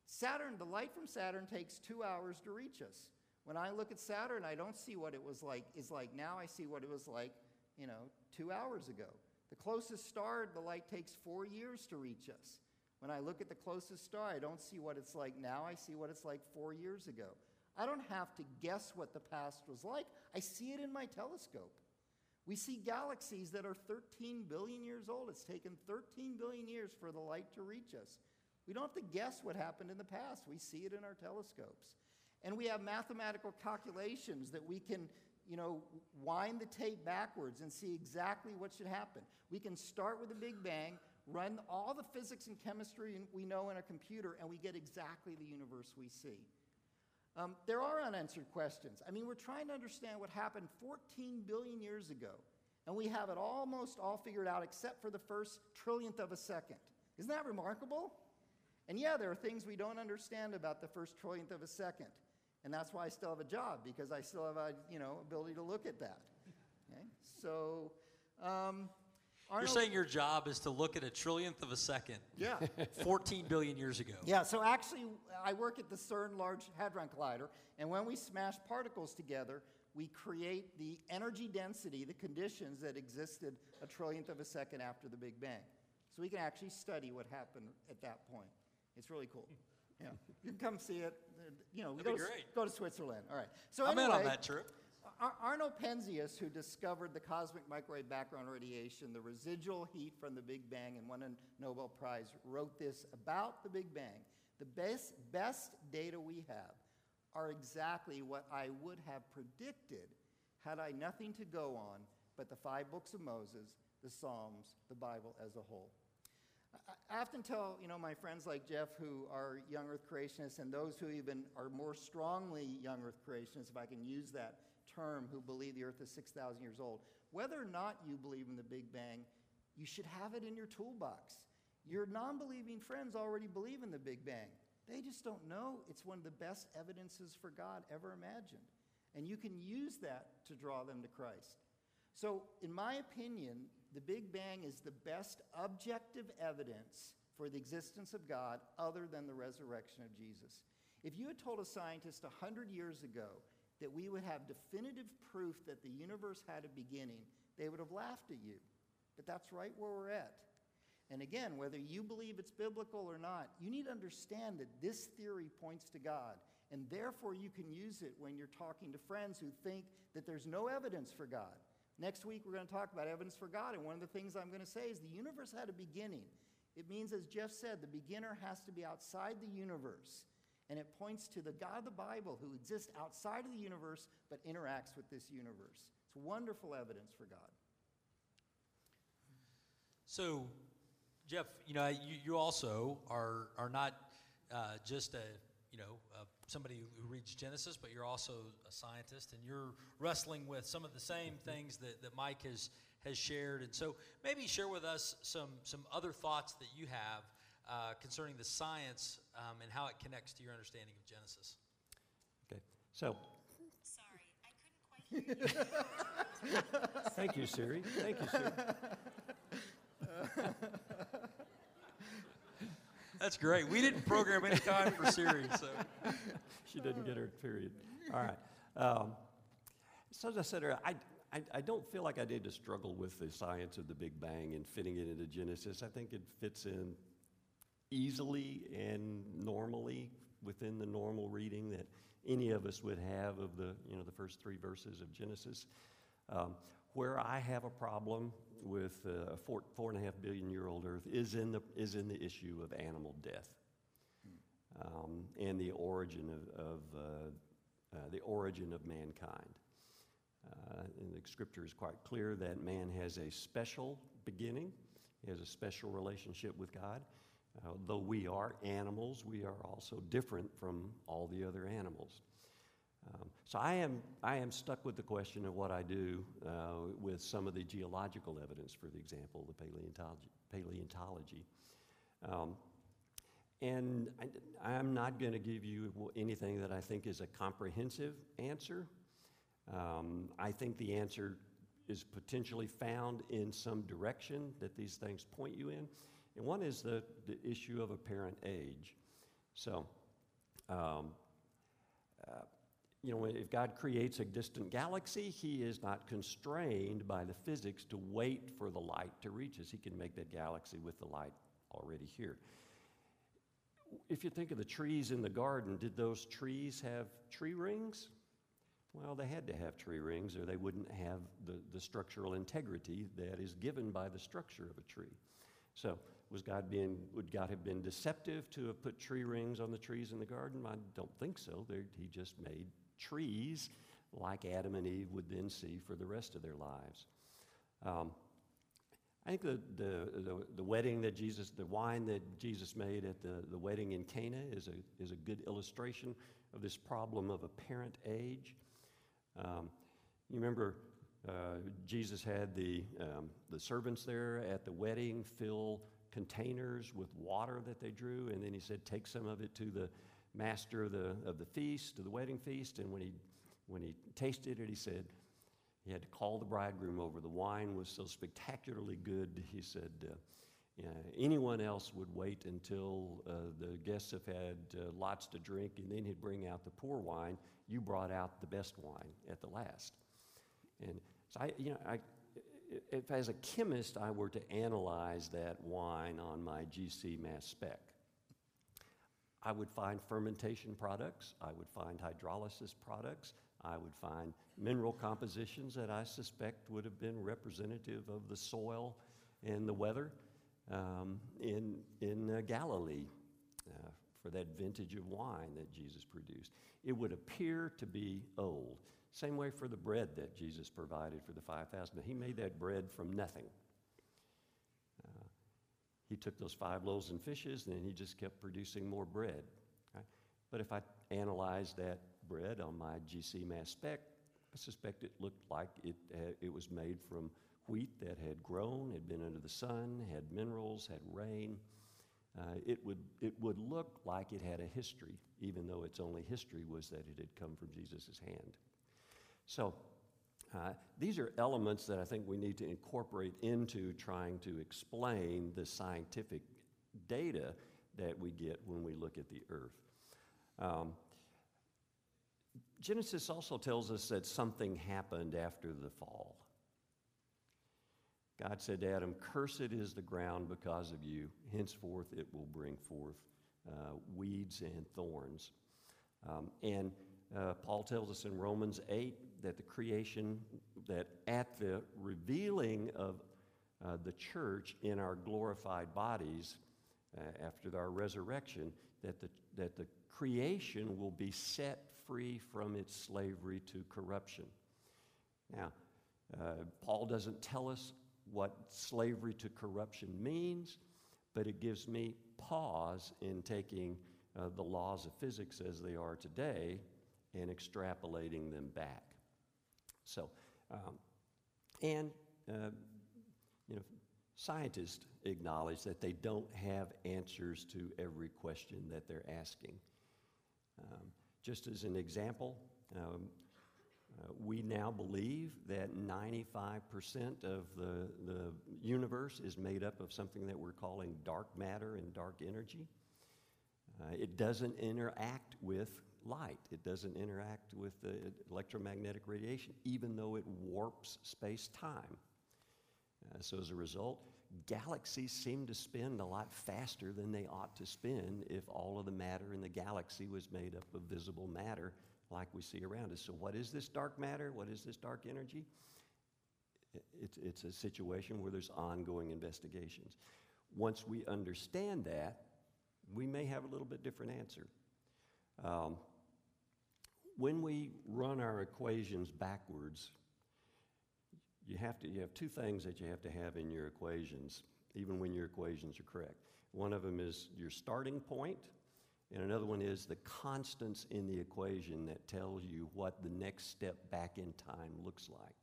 Saturn, the light from Saturn takes two hours to reach us. When I look at Saturn, I don't see what it was like is like now. I see what it was like, you know, two hours ago. The closest star, the light takes four years to reach us. When I look at the closest star, I don't see what it's like now. I see what it's like four years ago. I don't have to guess what the past was like. I see it in my telescope. We see galaxies that are 13 billion years old. It's taken 13 billion years for the light to reach us. We don't have to guess what happened in the past. We see it in our telescopes. And we have mathematical calculations that we can, you know, wind the tape backwards and see exactly what should happen. We can start with the Big Bang, run all the physics and chemistry we know in a computer, and we get exactly the universe we see. Um, there are unanswered questions. I mean, we're trying to understand what happened 14 billion years ago, and we have it almost all figured out except for the first trillionth of a second. Isn't that remarkable? And yeah, there are things we don't understand about the first trillionth of a second. And that's why I still have a job, because I still have a you know, ability to look at that. Okay? So, um, You're saying your job is to look at a trillionth of a second. Yeah. 14 billion years ago. Yeah, so actually, I work at the CERN Large Hadron Collider, and when we smash particles together, we create the energy density, the conditions that existed a trillionth of a second after the Big Bang. So we can actually study what happened at that point. It's really cool. Yeah, you can come see it. You know, That'd go to, great. go to Switzerland. All right. So I'm anyway, in on that trip. Ar- Arno Penzias, who discovered the cosmic microwave background radiation, the residual heat from the Big Bang, and won a Nobel Prize, wrote this about the Big Bang. The best, best data we have are exactly what I would have predicted had I nothing to go on but the five books of Moses, the Psalms, the Bible as a whole. I often tell, you know, my friends like Jeff who are young earth creationists and those who even are more strongly young earth creationists, if I can use that term, who believe the earth is 6,000 years old, whether or not you believe in the Big Bang, you should have it in your toolbox. Your non believing friends already believe in the Big Bang. They just don't know it's one of the best evidences for God ever imagined. And you can use that to draw them to Christ. So, in my opinion, the Big Bang is the best objective evidence for the existence of God other than the resurrection of Jesus. If you had told a scientist 100 years ago that we would have definitive proof that the universe had a beginning, they would have laughed at you. But that's right where we're at. And again, whether you believe it's biblical or not, you need to understand that this theory points to God. And therefore, you can use it when you're talking to friends who think that there's no evidence for God. Next week, we're going to talk about evidence for God. And one of the things I'm going to say is the universe had a beginning. It means, as Jeff said, the beginner has to be outside the universe. And it points to the God of the Bible who exists outside of the universe but interacts with this universe. It's wonderful evidence for God. So, Jeff, you know, you, you also are, are not uh, just a, you know, uh, somebody who reads Genesis, but you're also a scientist and you're wrestling with some of the same things that, that Mike has, has shared. And so maybe share with us some, some other thoughts that you have uh, concerning the science um, and how it connects to your understanding of Genesis. Okay, so Sorry, I couldn't quite hear you. thank you, Siri. Thank you, Siri. That's great. We didn't program any time for Siri, so. she didn't get her period. All right. Um, so as I said earlier, I, I, I don't feel like I need to struggle with the science of the Big Bang and fitting it into Genesis. I think it fits in easily and normally within the normal reading that any of us would have of the, you know, the first three verses of Genesis. Um, where I have a problem with uh, a four, four and a half billion year old Earth is in the, is in the issue of animal death um, and the origin of, of uh, uh, the origin of mankind. Uh, and the scripture is quite clear that man has a special beginning, he has a special relationship with God. Uh, though we are animals, we are also different from all the other animals. Um, so I am, I am stuck with the question of what I do uh, with some of the geological evidence, for the example, the paleontology. paleontology. Um, and I, am not going to give you anything that I think is a comprehensive answer. Um, I think the answer is potentially found in some direction that these things point you in. And one is the, the issue of apparent age. So, um, uh, you know, if God creates a distant galaxy, He is not constrained by the physics to wait for the light to reach us. He can make that galaxy with the light already here. If you think of the trees in the garden, did those trees have tree rings? Well, they had to have tree rings, or they wouldn't have the, the structural integrity that is given by the structure of a tree. So, was God being, would God have been deceptive to have put tree rings on the trees in the garden? I don't think so. They're, he just made trees like Adam and Eve would then see for the rest of their lives. Um, I think the, the, the, the, wedding that Jesus, the wine that Jesus made at the, the wedding in Cana is a, is a good illustration of this problem of apparent age. Um, you remember uh, Jesus had the, um, the servants there at the wedding fill containers with water that they drew, and then he said, Take some of it to the master of the, of the feast, to the wedding feast. And when he, when he tasted it, he said, he had to call the bridegroom over. The wine was so spectacularly good, he said, uh, anyone else would wait until uh, the guests have had uh, lots to drink, and then he'd bring out the poor wine. You brought out the best wine at the last. And so I, you know, I, if as a chemist I were to analyze that wine on my GC mass spec, I would find fermentation products, I would find hydrolysis products, I would find mineral compositions that I suspect would have been representative of the soil and the weather um, in, in uh, Galilee uh, for that vintage of wine that Jesus produced. It would appear to be old. Same way for the bread that Jesus provided for the 5,000. He made that bread from nothing. he took those five loaves and fishes, and then he just kept producing more bread. right? But if I analyze that bread on my GC mass spec, I suspect it looked like it, uh, it was made from wheat that had grown, had been under the sun, had minerals, had rain. Uh, it, would, it would look like it had a history, even though its only history was that it had come from Jesus' hand. So, uh, these are elements that I think we need to incorporate into trying to explain the scientific data that we get when we look at the earth. Um, Genesis also tells us that something happened after the fall. God said to Adam, Cursed is the ground because of you. Henceforth it will bring forth uh, weeds and thorns. Um, and uh, Paul tells us in Romans 8 that the creation, that at the revealing of uh, the church in our glorified bodies uh, after our resurrection, that the, that the creation will be set free from its slavery to corruption. Now, uh, Paul doesn't tell us what slavery to corruption means, but it gives me pause in taking uh, the laws of physics as they are today and extrapolating them back. So, um, and, uh, you know, scientists acknowledge that they don't have answers to every question that they're asking. Um, just as an example, um, uh, we now believe that 95% of the, the universe is made up of something that we're calling dark matter and dark energy. Uh, it doesn't interact with light, it doesn't interact with the electromagnetic radiation, even though it warps space time. Uh, so, as a result, galaxies seem to spin a lot faster than they ought to spin if all of the matter in the galaxy was made up of visible matter like we see around us. So, what is this dark matter? What is this dark energy? It's, it's a situation where there's ongoing investigations. Once we understand that, we may have a little bit different answer. Um, when we run our equations backwards, you have to you have two things that you have to have in your equations, even when your equations are correct. One of them is your starting point, and another one is the constants in the equation that tells you what the next step back in time looks like.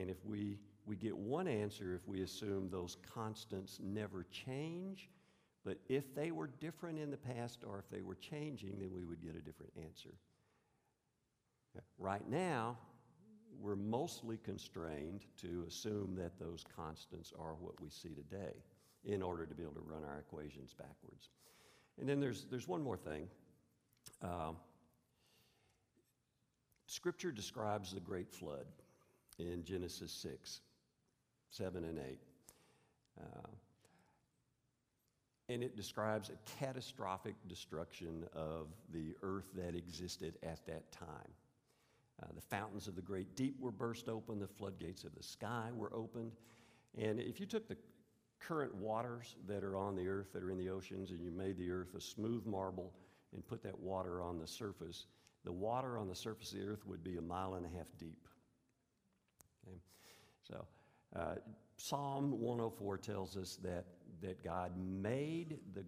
And if we, we get one answer if we assume those constants never change, but if they were different in the past or if they were changing, then we would get a different answer. Right now, we're mostly constrained to assume that those constants are what we see today in order to be able to run our equations backwards. And then there's, there's one more thing. Um, scripture describes the great flood in Genesis 6, 7, and 8. Uh, and it describes a catastrophic destruction of the earth that existed at that time. Uh, the fountains of the great deep were burst open, the floodgates of the sky were opened. And if you took the current waters that are on the earth, that are in the oceans, and you made the earth a smooth marble and put that water on the surface, the water on the surface of the earth would be a mile and a half deep. Okay? So, uh, Psalm 104 tells us that, that God made the,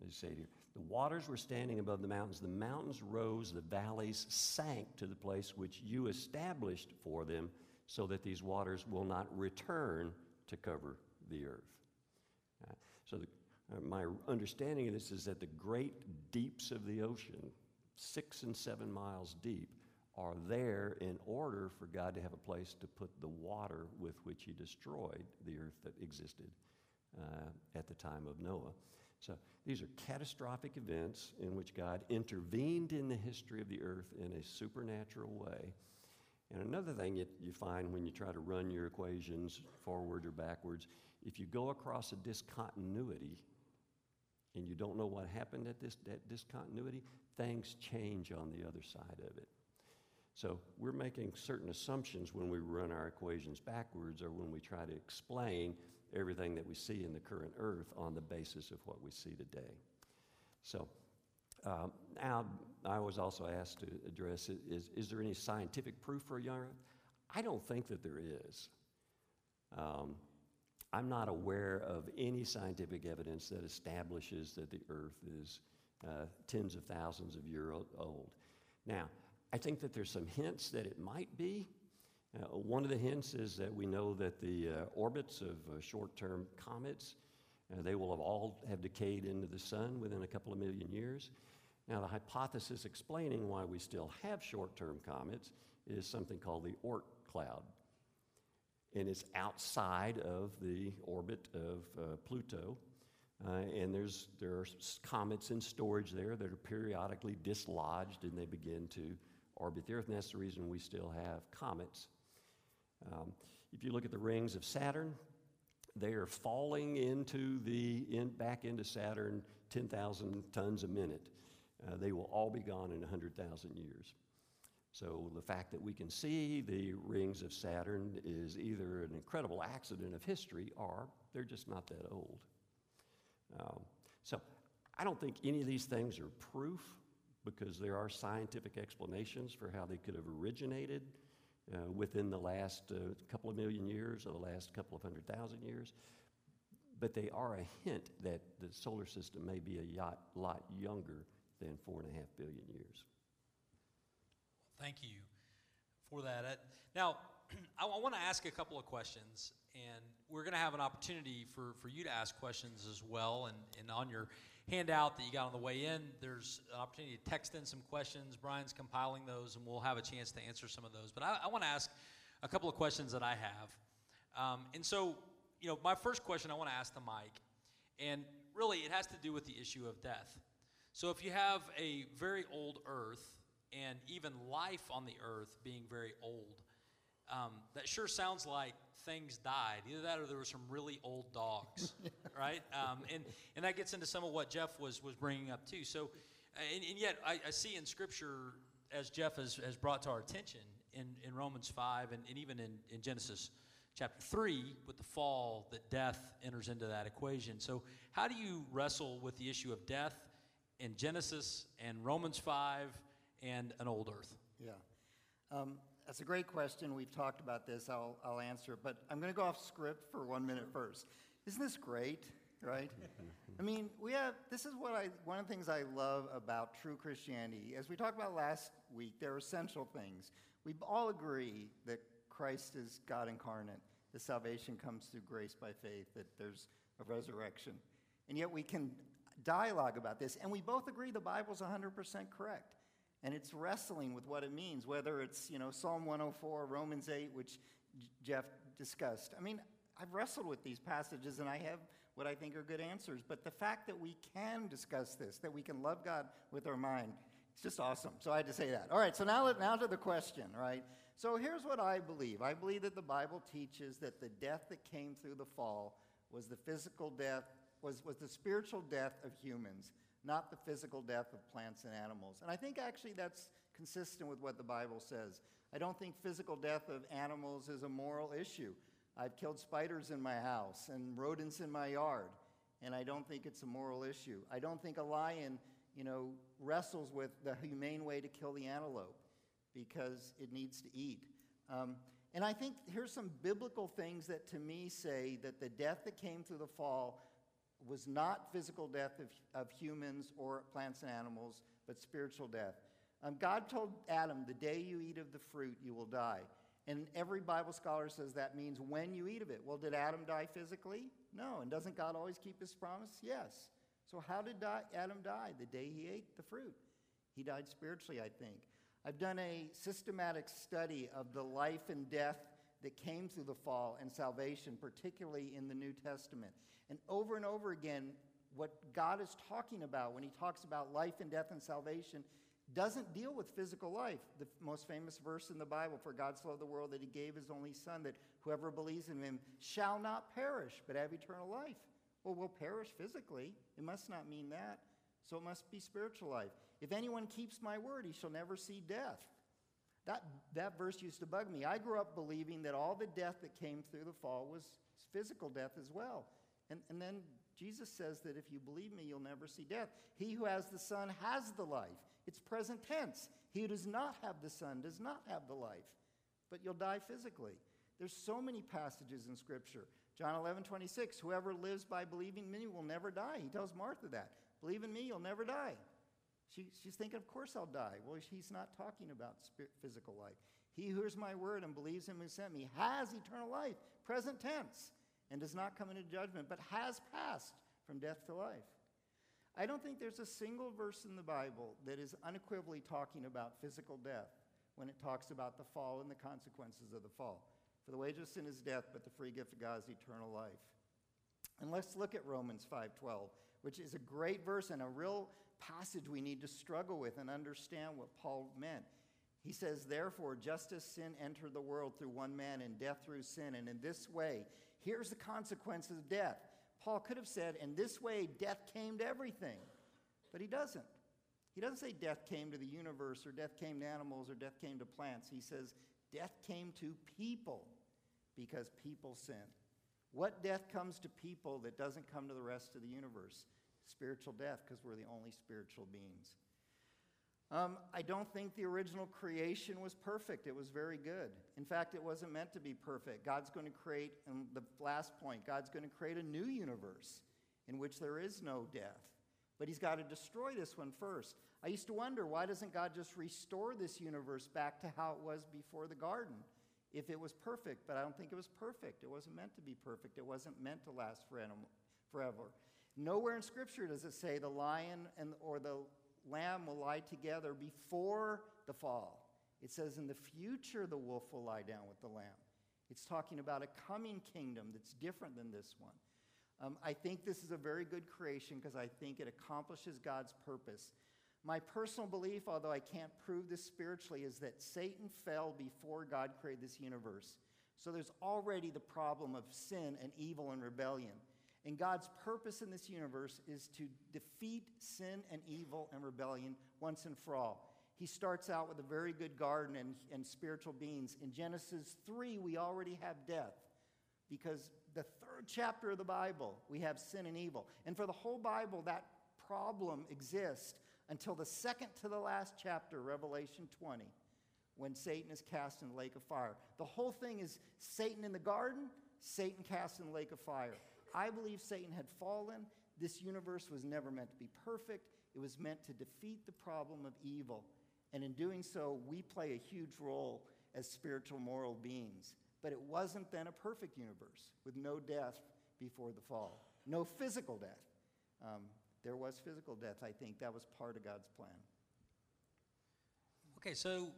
let me say it here, the waters were standing above the mountains, the mountains rose, the valleys sank to the place which you established for them, so that these waters will not return to cover the earth. Uh, so, the, uh, my understanding of this is that the great deeps of the ocean, six and seven miles deep, are there in order for God to have a place to put the water with which He destroyed the earth that existed uh, at the time of Noah. So these are catastrophic events in which God intervened in the history of the earth in a supernatural way. And another thing you, you find when you try to run your equations forward or backwards, if you go across a discontinuity and you don't know what happened at this that discontinuity, things change on the other side of it. So we're making certain assumptions when we run our equations backwards or when we try to explain everything that we see in the current earth on the basis of what we see today. So um, now I was also asked to address is, is there any scientific proof for a young earth? I don't think that there is. Um, I'm not aware of any scientific evidence that establishes that the Earth is uh, tens of thousands of years old. Now, I think that there's some hints that it might be. Uh, one of the hints is that we know that the uh, orbits of uh, short-term comets, uh, they will have all have decayed into the sun within a couple of million years. Now, the hypothesis explaining why we still have short-term comets is something called the Oort cloud and it's outside of the orbit of uh, Pluto. Uh, and there's, there are comets in storage there that are periodically dislodged and they begin to orbit the Earth, and that's the reason we still have comets. Um, if you look at the rings of Saturn, they are falling into the, in, back into Saturn 10,000 tons a minute. Uh, they will all be gone in 100,000 years. So the fact that we can see the rings of Saturn is either an incredible accident of history or they're just not that old. Um, so I don't think any of these things are proof because there are scientific explanations for how they could have originated uh, within the last uh, couple of million years or the last couple of hundred thousand years. But they are a hint that the solar system may be a yacht, lot younger than four and a half billion years. Thank you for that. Uh, Now, I, want to ask a couple of questions, and we're going to have an opportunity for, for you to ask questions as well. And, and on your handout that you got on the way in, there's an opportunity to text in some questions. Brian's compiling those, and we'll have a chance to answer some of those. But I, I want to ask a couple of questions that I have. Um, and so, you know, my first question I want to ask the Mike, and really it has to do with the issue of death. So if you have a very old Earth, and even life on the earth being very old. Um, that sure sounds like things died. Either that or there were some really old dogs, right? Um, and, and that gets into some of what Jeff was, was bringing up too. So, and, and yet I, I, see in Scripture, as Jeff has, has brought to our attention in, in Romans 5 and, and even in, in Genesis chapter 3, with the fall, that death enters into that equation. So, how do you wrestle with the issue of death in Genesis and Romans 5 and an old earth? Yeah. Um, that's a great question. We've talked about this. I'll, I'll answer it. But I'm going to go off script for one minute first. Isn't this great? Right? I mean, we have, this is what I, one of the things I love about true Christianity. As we talked about last week, there are essential things. We all agree that Christ is God incarnate, that salvation comes through grace by faith, that there's a resurrection. And yet we can dialogue about this, and we both agree the Bible's 100% correct and it's wrestling with what it means, whether it's, you know, Psalm 104, Romans 8, which Jeff discussed. I mean, I've wrestled with these passages and I have what I think are good answers, but the fact that we can discuss this, that we can love God with our mind, it's just awesome. So I had to say that. All right, so now, now to the question, right? So here's what I believe I believe that the Bible teaches that the death that came through the fall was the physical death, was, was the spiritual death of humans not the physical death of plants and animals. And I think actually that's consistent with what the Bible says. I don't think physical death of animals is a moral issue. I've killed spiders in my house and rodents in my yard, and I don't think it's a moral issue. I don't think a lion, you know, wrestles with the humane way to kill the antelope because it needs to eat. Um, and I think here's some biblical things that to me say that the death that came through the fall was not physical death of, of humans or plants and animals, but spiritual death. Um, God told Adam, the day you eat of the fruit, you will die. And every Bible scholar says that means when you eat of it. Well, did Adam die physically? No. And doesn't God always keep his promise? Yes. So, how did die, Adam die? The day he ate the fruit. He died spiritually, I think. I've done a systematic study of the life and death that came through the fall and salvation, particularly in the New Testament. And over and over again, what God is talking about when he talks about life and death and salvation doesn't deal with physical life. The most famous verse in the Bible, for God so loved the world that he gave his only son, that whoever believes in him shall not perish, but have eternal life. Well, we'll perish physically. It must not mean that. So it must be spiritual life. If anyone keeps my word, he shall never see death. That, that verse used to bug me. I grew up believing that all the death that came through the fall was physical death as well. And, and then Jesus says that if you believe me, you'll never see death. He who has the Son has the life. It's present tense. He who does not have the Son does not have the life, but you'll die physically. There's so many passages in Scripture John 11, 26, whoever lives by believing me will never die. He tells Martha that. Believe in me, you'll never die. She, she's thinking, of course I'll die. Well, he's not talking about spirit, physical life. He who hears my word and believes him who sent me has eternal life, present tense, and does not come into judgment, but has passed from death to life. I don't think there's a single verse in the Bible that is unequivocally talking about physical death when it talks about the fall and the consequences of the fall. For the wage of sin is death, but the free gift of God is eternal life. And let's look at Romans 5:12, which is a great verse and a real passage we need to struggle with and understand what Paul meant. He says, Therefore, just as sin entered the world through one man and death through sin, and in this way, here's the consequences of death. Paul could have said, In this way, death came to everything. But he doesn't. He doesn't say death came to the universe, or death came to animals, or death came to plants. He says, Death came to people because people sin. What death comes to people that doesn't come to the rest of the universe? Spiritual death, because we're the only spiritual beings. Um, I don't think the original creation was perfect. It was very good. In fact, it wasn't meant to be perfect. God's going to create, and the last point, God's going to create a new universe in which there is no death. But He's got to destroy this one first. I used to wonder why doesn't God just restore this universe back to how it was before the garden if it was perfect? But I don't think it was perfect. It wasn't meant to be perfect, it wasn't meant to last forever. Nowhere in Scripture does it say the lion and, or the lamb will lie together before the fall. It says in the future the wolf will lie down with the lamb. It's talking about a coming kingdom that's different than this one. Um, I think this is a very good creation because I think it accomplishes God's purpose. My personal belief, although I can't prove this spiritually, is that Satan fell before God created this universe. So there's already the problem of sin and evil and rebellion. And God's purpose in this universe is to defeat sin and evil and rebellion once and for all. He starts out with a very good garden and, and spiritual beings. In Genesis 3, we already have death because the third chapter of the Bible, we have sin and evil. And for the whole Bible, that problem exists until the second to the last chapter, Revelation 20, when Satan is cast in the lake of fire. The whole thing is Satan in the garden, Satan cast in the lake of fire. I believe Satan had fallen. This universe was never meant to be perfect, it was meant to defeat the problem of evil. And in doing so, we play a huge role as spiritual moral beings. But it wasn't then a perfect universe with no death before the fall, no physical death. Um, there was physical death, I think. That was part of God's plan. Okay, so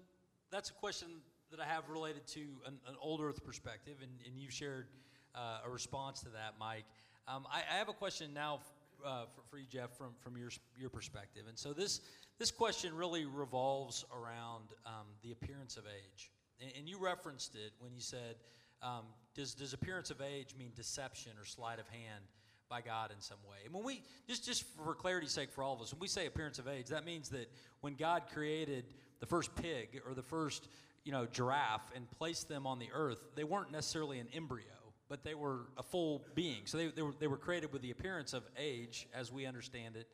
that's a question that I have related to an, an old earth perspective, and, and you've shared uh, a response to that, Mike. Um, I, I, have a question now uh, for, for, you, Jeff, from, from your, your perspective. And so this, this question really revolves around um, the appearance of age. And, and, you referenced it when you said, um, does, does appearance of age mean deception or sleight of hand by God in some way? And when we, just, just for clarity's sake for all of us, when we say appearance of age, that means that when God created the first pig or the first you know, giraffe and placed them on the earth, they weren't necessarily an embryo but they were a full being. So they, they, were, they were created with the appearance of age, as we understand it.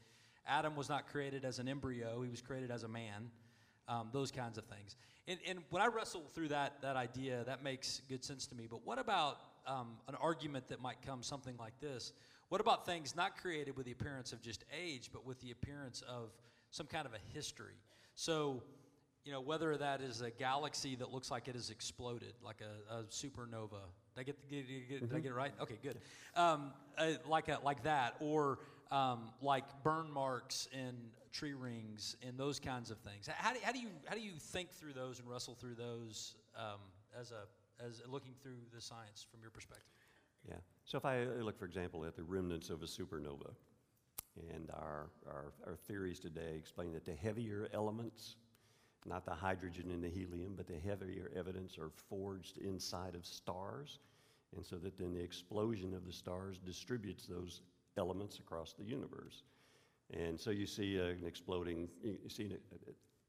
Adam was not created as an embryo, he was created as a man, um, those kinds of things. And, and when I wrestle through that, that idea, that makes good sense to me. But what about um, an argument that might come something like this? What about things not created with the appearance of just age, but with the appearance of some kind of a history? So, you know, whether that is a galaxy that looks like it has exploded, like a, a supernova, did I get, get, get, did I mm-hmm. get it right? Okay, good. Um, uh, like a, like that, or um, like burn marks and tree rings and those kinds of things. How do, how do you how do you think through those and wrestle through those um, as a as looking through the science from your perspective? Yeah. So if I look, for example, at the remnants of a supernova, and our, our, our theories today explain that the heavier elements not the hydrogen and the helium, but the heavier evidence are forged inside of stars. And so that then the explosion of the stars distributes those elements across the universe. And so you see an exploding, you see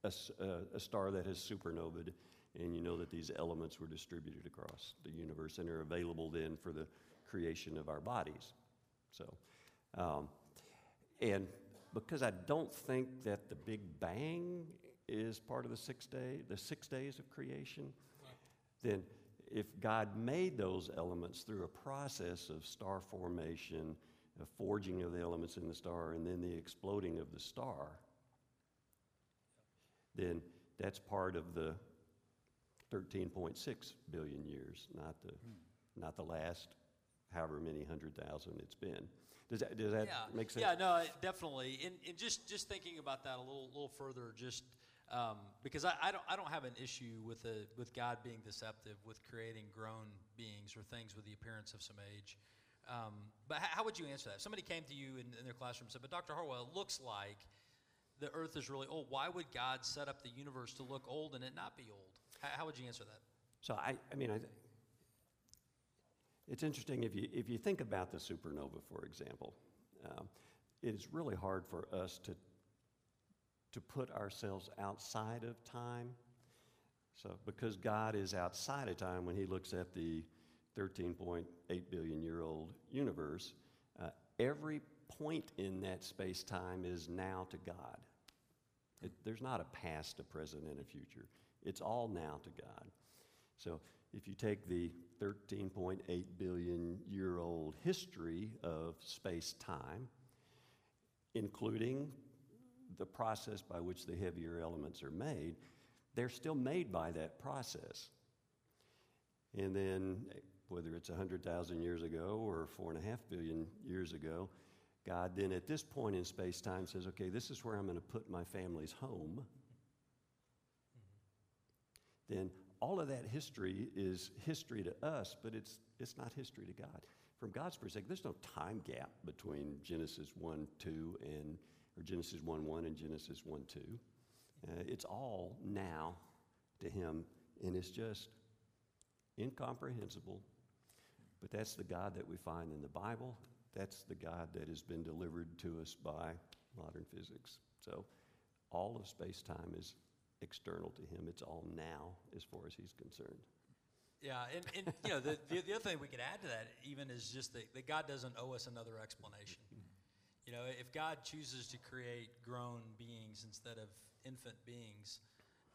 a, a, a, star that has supernovaed, and you know that these elements were distributed across the universe and are available then for the creation of our bodies. So, um, and because I don't think that the Big Bang is part of the six day, the six days of creation, then if God made those elements through a process of star formation, a forging of the elements in the star, and then the exploding of the star, then that's part of the 13.6 billion years, not the, not the last however many hundred thousand it's been. Does that, does that yeah. make sense? Yeah, no, definitely. And, and just just thinking about that a little little further, just um, because I, I don't I don't have an issue with the with God being deceptive with creating grown beings or things with the appearance of some age. Um, but how, how would you answer that? If somebody came to you in, in their classroom and said, "But Dr. Harwell, it looks like the Earth is really old. Why would God set up the universe to look old and it not be old?" How, how would you answer that? So I, I mean, I, it's interesting if you, if you think about the supernova, for example, um, it is really hard for us to, to put ourselves outside of time. So because God is outside of time when he looks at the 13.8 billion year old universe, uh, every point in that space time is now to God. It, there's not a past, a present, and a future. It's all now to God. So if you take the 13.8 billion year old history of space time, including the process by which the heavier elements are made, they're still made by that process. And then, whether it's 100,000 years ago or four and a half billion years ago, God then at this point in space time says, okay, this is where I'm going to put my family's home. Then all of that history is history to us, but it's, it's not history to God. From God's perspective, there's no time gap between Genesis 1 2 and, or Genesis 1 1 and Genesis 1 2. Uh, it's all now to Him, and it's just incomprehensible. But that's the God that we find in the Bible. That's the God that has been delivered to us by modern physics. So all of space time is external to him. It's all now as far as he's concerned. Yeah, and, and you know, the, the, the other thing we could add to that even is just that, that God doesn't owe us another explanation. You know, if God chooses to create grown beings instead of infant beings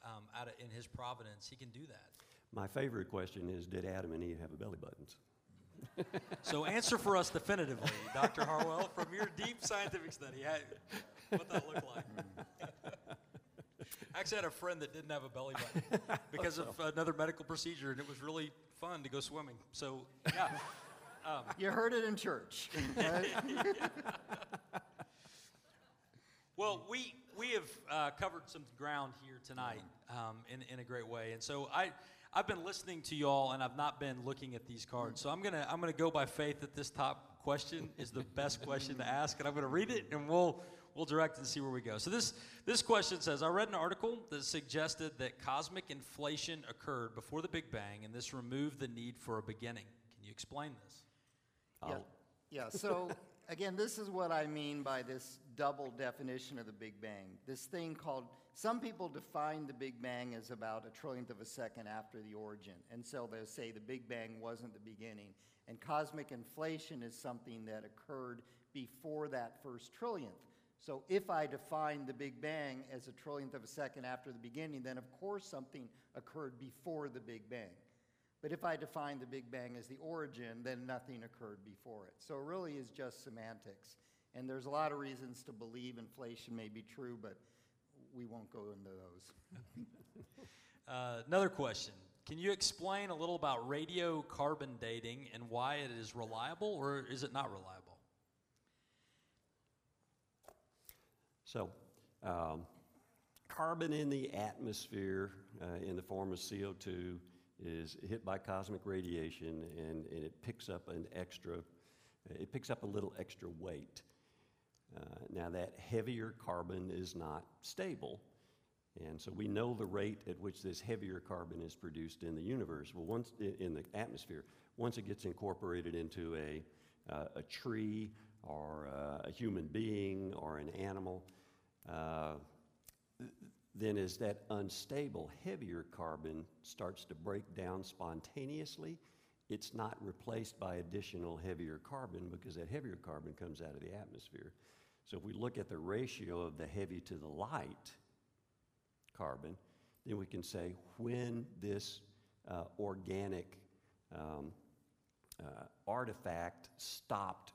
um, out of, in His providence, He can do that. My favorite question is Did Adam and Eve have a belly buttons? So, answer for us definitively, Dr. Harwell, from your deep scientific study, how, what that look like. I actually had a friend that didn't have a belly button because of another medical procedure, and it was really fun to go swimming. So, yeah. You heard it in church. Well, we we have uh, covered some ground here tonight um, in in a great way, and so I I've been listening to y'all, and I've not been looking at these cards. So I'm gonna I'm gonna go by faith that this top question is the best question to ask, and I'm gonna read it, and we'll we'll direct and see where we go. So this this question says, I read an article that suggested that cosmic inflation occurred before the Big Bang, and this removed the need for a beginning. Can you explain this? Yeah, yeah. So again, this is what I mean by this double definition of the Big Bang. This thing called some people define the Big Bang as about a trillionth of a second after the origin, and so they say the Big Bang wasn't the beginning. And cosmic inflation is something that occurred before that first trillionth. So if I define the Big Bang as a trillionth of a second after the beginning, then of course something occurred before the Big Bang. But if I define the Big Bang as the origin, then nothing occurred before it. So it really is just semantics. And there's a lot of reasons to believe inflation may be true, but we won't go into those. Uh, another question. Can you explain a little about radiocarbon dating and why it is reliable or is it not reliable? So, um, carbon in the atmosphere uh, in the form of CO2 is hit by cosmic radiation and, and it picks up an extra, it picks up a little extra weight. Uh, now, that heavier carbon is not stable. And so we know the rate at which this heavier carbon is produced in the universe. Well, once in the atmosphere, once it gets incorporated into a, uh, a tree or uh, a human being or an animal, uh, then as that unstable, heavier carbon starts to break down spontaneously, it's not replaced by additional heavier carbon because that heavier carbon comes out of the atmosphere. So if we look at the ratio of the heavy to the light carbon, then we can say when this uh, organic um, uh, artifact stopped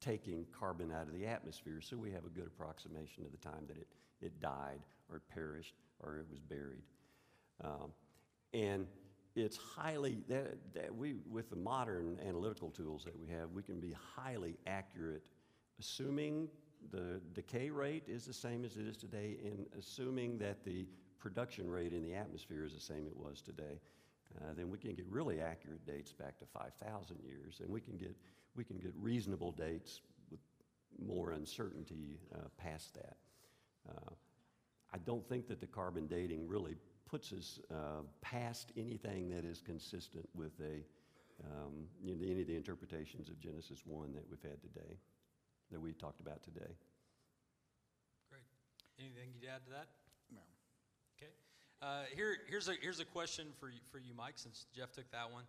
taking carbon out of the atmosphere, so we have a good approximation of the time that it, it died or it perished or it was buried. Um, and it's highly, that, that we, with the modern analytical tools that we have, we can be highly accurate, assuming the decay rate is the same as it is today, and assuming that the production rate in the atmosphere is the same it was today. Uh, then we can get really accurate dates back to 5,000 years, and we can get we can get reasonable dates with more uncertainty uh, past that. Uh, I don't think that the carbon dating really puts us uh, past anything that is consistent with a, um, you know, any of the interpretations of Genesis 1 that we've had today, that we talked about today. Great. Anything you'd add to that? No. Okay. Uh, here, here's, a, here's a question for you, for you, Mike, since Jeff took that one.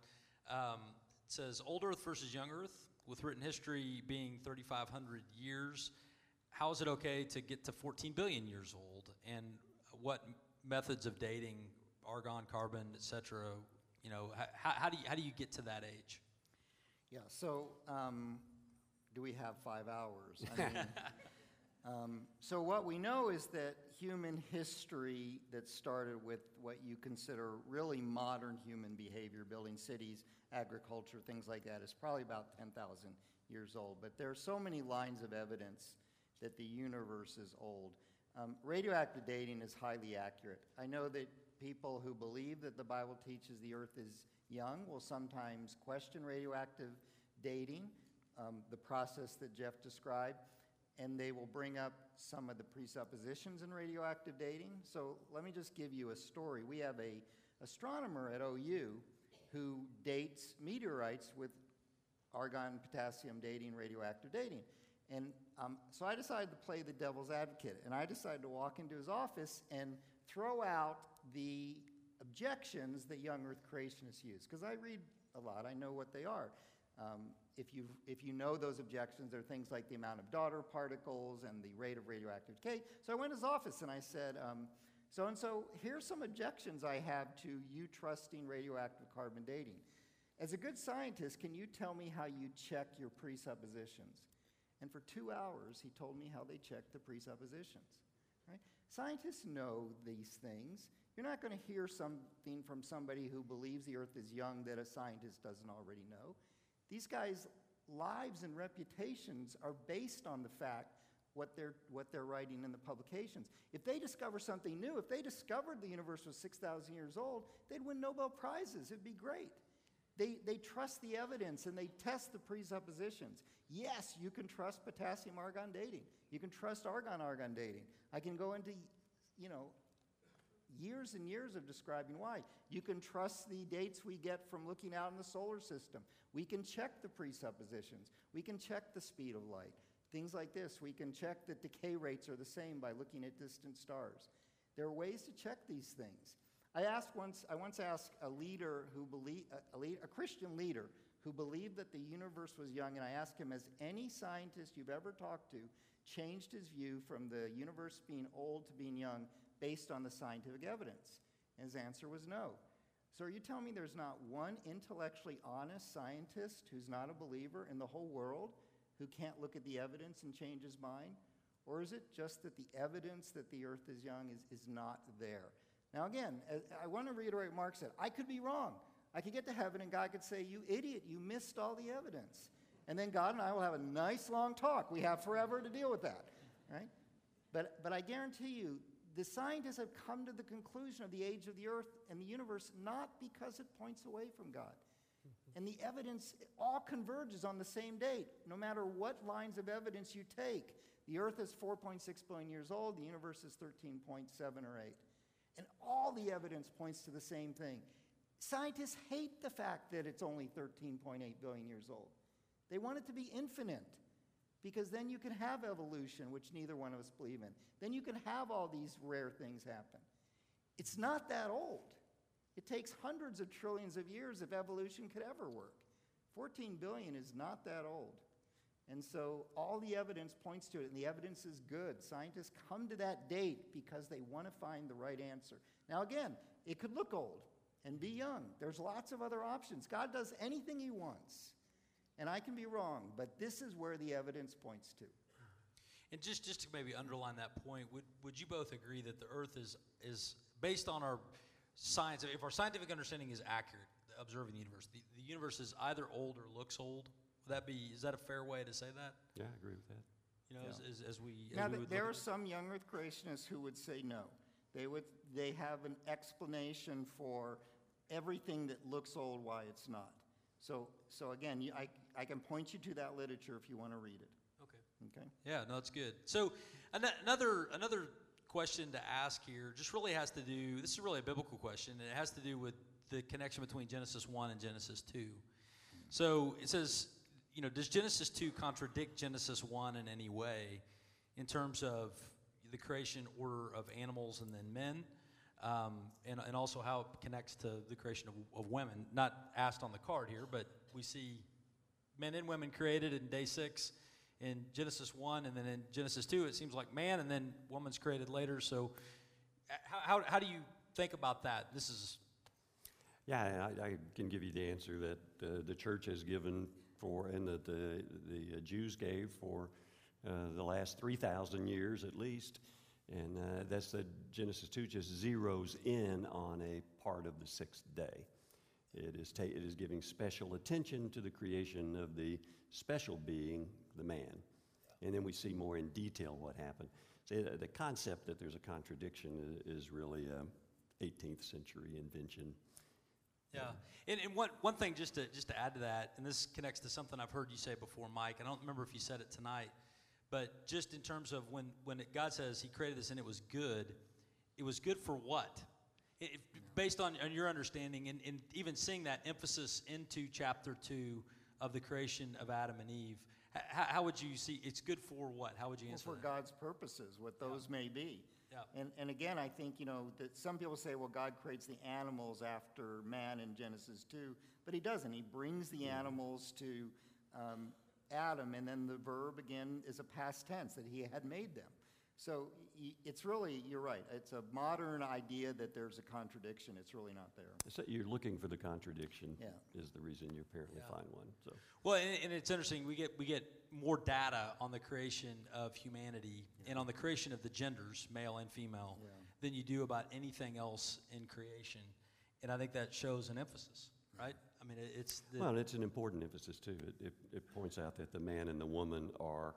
Um, it says Old Earth versus Young Earth, with written history being 3,500 years. How is it okay to get to 14 billion years old? And what methods of dating, argon, carbon, et cetera, you know, how, how, do, you, how do you get to that age? Yeah, so um, do we have five hours? I mean, um, so what we know is that human history that started with what you consider really modern human behavior, building cities, agriculture, things like that, is probably about 10,000 years old. But there are so many lines of evidence that the universe is old. Um, radioactive dating is highly accurate. I know that people who believe that the Bible teaches the earth is young will sometimes question radioactive dating, um, the process that Jeff described, and they will bring up some of the presuppositions in radioactive dating. So let me just give you a story. We have a astronomer at OU who dates meteorites with argon, potassium dating, radioactive dating. And um, so I decided to play the devil's advocate, and I decided to walk into his office and throw out the objections that young Earth creationists use, because I read a lot, I know what they are. Um, if, you if you know those objections, they're things like the amount of daughter particles and the rate of radioactive decay. So I went to his office and I said, so and so, here's some objections I have to you trusting radioactive carbon dating. As a good scientist, can you tell me how you check your presuppositions? And for two hours, he told me how they check the presuppositions. Right? Scientists know these things. You're not going to hear something from somebody who believes the earth is young that a scientist doesn't already know. These guys' lives and reputations are based on the fact what they're, what they're writing in the publications. If they discover something new, if they discovered the universe was 6,000 years old, they'd win Nobel Prizes. It'd be great. They, they trust the evidence and they test the presuppositions. Yes, you can trust potassium argon dating. You can trust argon argon dating. I can go into, you know, years and years of describing why. You can trust the dates we get from looking out in the solar system. We can check the presuppositions. We can check the speed of light. Things like this. We can check that decay rates are the same by looking at distant stars. There are ways to check these things. I asked once, I once asked a leader who believed, a, lead, a Christian leader who believed that the universe was young, and I asked him, has any scientist you've ever talked to changed his view from the universe being old to being young based on the scientific evidence? And his answer was no. So are you telling me there's not one intellectually honest scientist who's not a believer in the whole world who can't look at the evidence and change his mind? Or is it just that the evidence that the earth is young is, is not there? Now, again, I want to reiterate what Mark said. I could be wrong. I could get to heaven and God could say, You idiot, you missed all the evidence. And then God and I will have a nice long talk. We have forever to deal with that, right? But, but I guarantee you, the scientists have come to the conclusion of the age of the earth and the universe not because it points away from God. And the evidence all converges on the same date, no matter what lines of evidence you take. The earth is 4.6 billion years old, the universe is 13.7 or 8. And all the evidence points to the same thing. Scientists hate the fact that it's only 13.8 billion years old. They want it to be infinite because then you can have evolution, which neither one of us believe in. Then you can have all these rare things happen. It's not that old. It takes hundreds of trillions of years if evolution could ever work. 14 billion is not that old. And so all the evidence points to it, and the evidence is good. Scientists come to that date because they want to find the right answer. Now, again, it could look old, and be young. There's lots of other options. God does anything He wants. And I can be wrong, but this is where the evidence points to. And just, just to maybe underline that point, would, would you both agree that the Earth is, is based on our science, if our scientific understanding is accurate, observing the universe, the, the universe is either old or looks old? Would that be, is that a fair way to say that? Yeah, I agree with that. You know, as, as, as we, as Now, we there are at- some young Earth creationists who would say no. They would, they have an explanation for everything that looks old, why it's not. So, so again, you, I, I can point you to that literature if you want to read it, Okay. okay? Yeah, no, it's good. So an- another another question to ask here just really has to do. This is really a biblical question, and it has to do with the connection between Genesis one and Genesis two. So it says, you know, does Genesis two contradict Genesis one in any way, in terms of the creation order of animals and then men? Um, and, and also how it connects to the creation of, of women. Not asked on the card here, but we see men and women created in day six in Genesis 1, and then in Genesis 2, it seems like man, and then woman's created later. So, uh, how, how, how do you think about that? This is, Yeah, I, I can give you the answer that uh, the church has given for, and that the, the Jews gave for uh, the last 3,000 years at least. And uh, that's that Genesis 2 just zeroes in on a part of the sixth day. It is, ta- it is giving special attention to the creation of the special being, the man. And then we see more in detail what happened. So the, the concept that there's a contradiction is, is really a 18th century invention. yeah. And, and one, one thing just to, just to add to that, and this connects to something I've heard you say before, Mike. I don't remember if you said it tonight, but just in terms of when, when it, God says He created this and it was good, it was good for what? It- based on, on your understanding, and, and even seeing that emphasis into chapter 2 of the creation of Adam and Eve, h- how, how would you see it's good for what? How would you Well, answer for that? God's purposes, what those may be. Yeah. And, and again, I think, you know, that some people say, well, God creates the animals after man in Genesis 2, but he doesn't. He brings the animals to um, Adam, and then the verb again is a past tense, that he had made them. So it's really, you're right, it's a modern idea that there's a contradiction. It's really not there. So you're looking for the contradiction Yeah. is the reason you apparently Yeah. find one. So Well, and, and it's interesting. We get we get more data on the creation of humanity and on the creation of the genders, male and female, Yeah. than you do about anything else in creation. And I think that shows an emphasis, right? I mean, it's the, well, it's an important emphasis too. It, it, it points out that the man and the woman are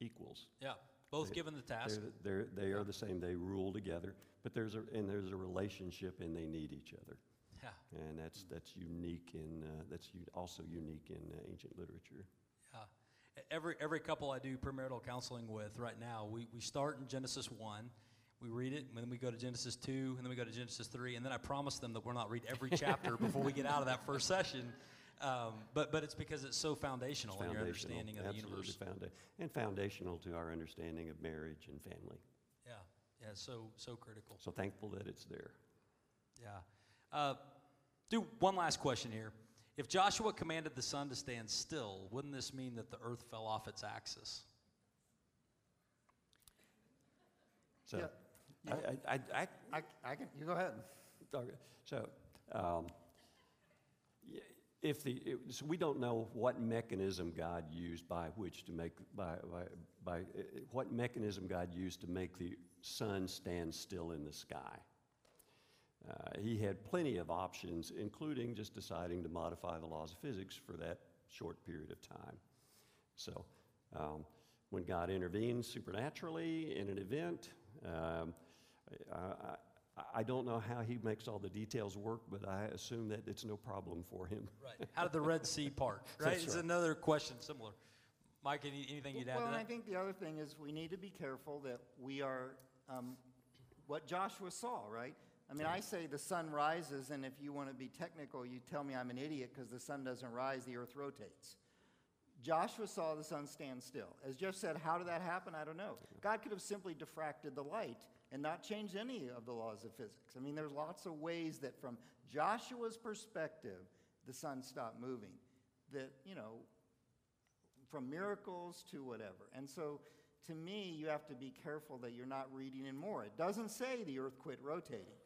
equals. yeah, both They- given the task. They're, they're, they are the same. They rule together, but there's a and there's a relationship, and they need each other. Yeah, And that's that's unique in uh, that's also unique in uh, ancient literature. yeah. Every every couple I do premarital counseling with right now, we we start in Genesis one. We read it, and then we go to Genesis 2, and then we go to Genesis 3, and then I promise them that we're not read every chapter before we get out of that first session. Um, but, but it's because it's so foundational, It's in your understanding of the universe. founda- and foundational to our understanding of marriage and family. Yeah, yeah, so so critical. So thankful that it's there. Yeah. Uh, do one last question here. If Joshua commanded the sun to stand still, wouldn't this mean that the earth fell off its axis? So, Yeah. I, I, I, I, I, can, you go ahead. Okay, so, um, if the, it- so we don't know what mechanism God used by which to make, by, by, by, uh, what mechanism God used to make the sun stand still in the sky. Uh, he had plenty of options, including just deciding to modify the laws of physics for that short period of time. So, um, when God intervenes supernaturally in an event, um, I, I, I don't know how he makes all the details work, but I assume that it's no problem for him. Right. How did the Red Sea part? Right. That's It's right. another question similar. Mike, any, anything you'd add Well, to and I think the other thing is we need to be careful that we are, um, what Joshua saw, right? I mean, I say the sun rises, and if you want to be technical, you tell me I'm an idiot because the sun doesn't rise, the earth rotates. Joshua saw the sun stand still. As Jeff said, how did that happen? I don't know. God could have simply diffracted the light and not change any of the laws of physics. I mean, there's lots of ways that from Joshua's perspective, the sun stopped moving. That, you know, from miracles to whatever. And so, to me, you have to be careful that you're not reading in more. It doesn't say the earth quit rotating.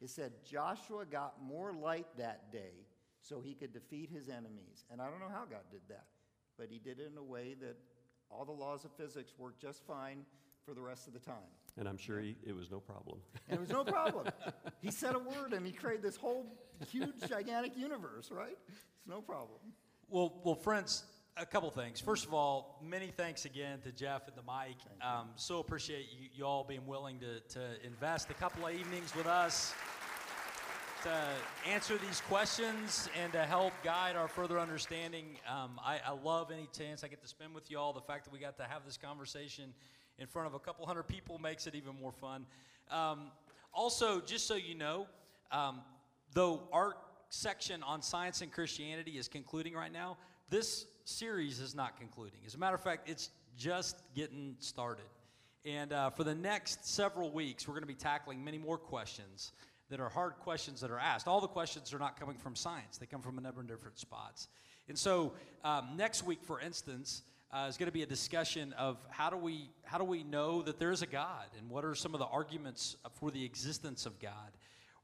It said Joshua got more light that day so he could defeat his enemies. And I don't know how God did that, but he did it in a way that all the laws of physics worked just fine for the rest of the time. And I'm sure he, it was no problem. And it was no problem. he said a word and he created this whole huge, gigantic universe, right? It's no problem. Well, well, friends, a couple things. First of all, many thanks again to Jeff and the Mike. Um, so appreciate you, you all being willing to, to invest a couple of evenings with us to answer these questions and to help guide our further understanding. Um, I, I love any chance I get to spend with you all. The fact that we got to have this conversation in front of a couple hundred people makes it even more fun. Um, also, just so you know, um, though our section on science and Christianity is concluding right now, this series is not concluding. As a matter of fact, it's just getting started. And uh, for the next several weeks, we're going to be tackling many more questions that are hard questions that are asked. All the questions are not coming from science, they come from a number of different spots. And so, um, next week, for instance, uh, is going to be a discussion of how do we how do we know that there is a God, and what are some of the arguments for the existence of God.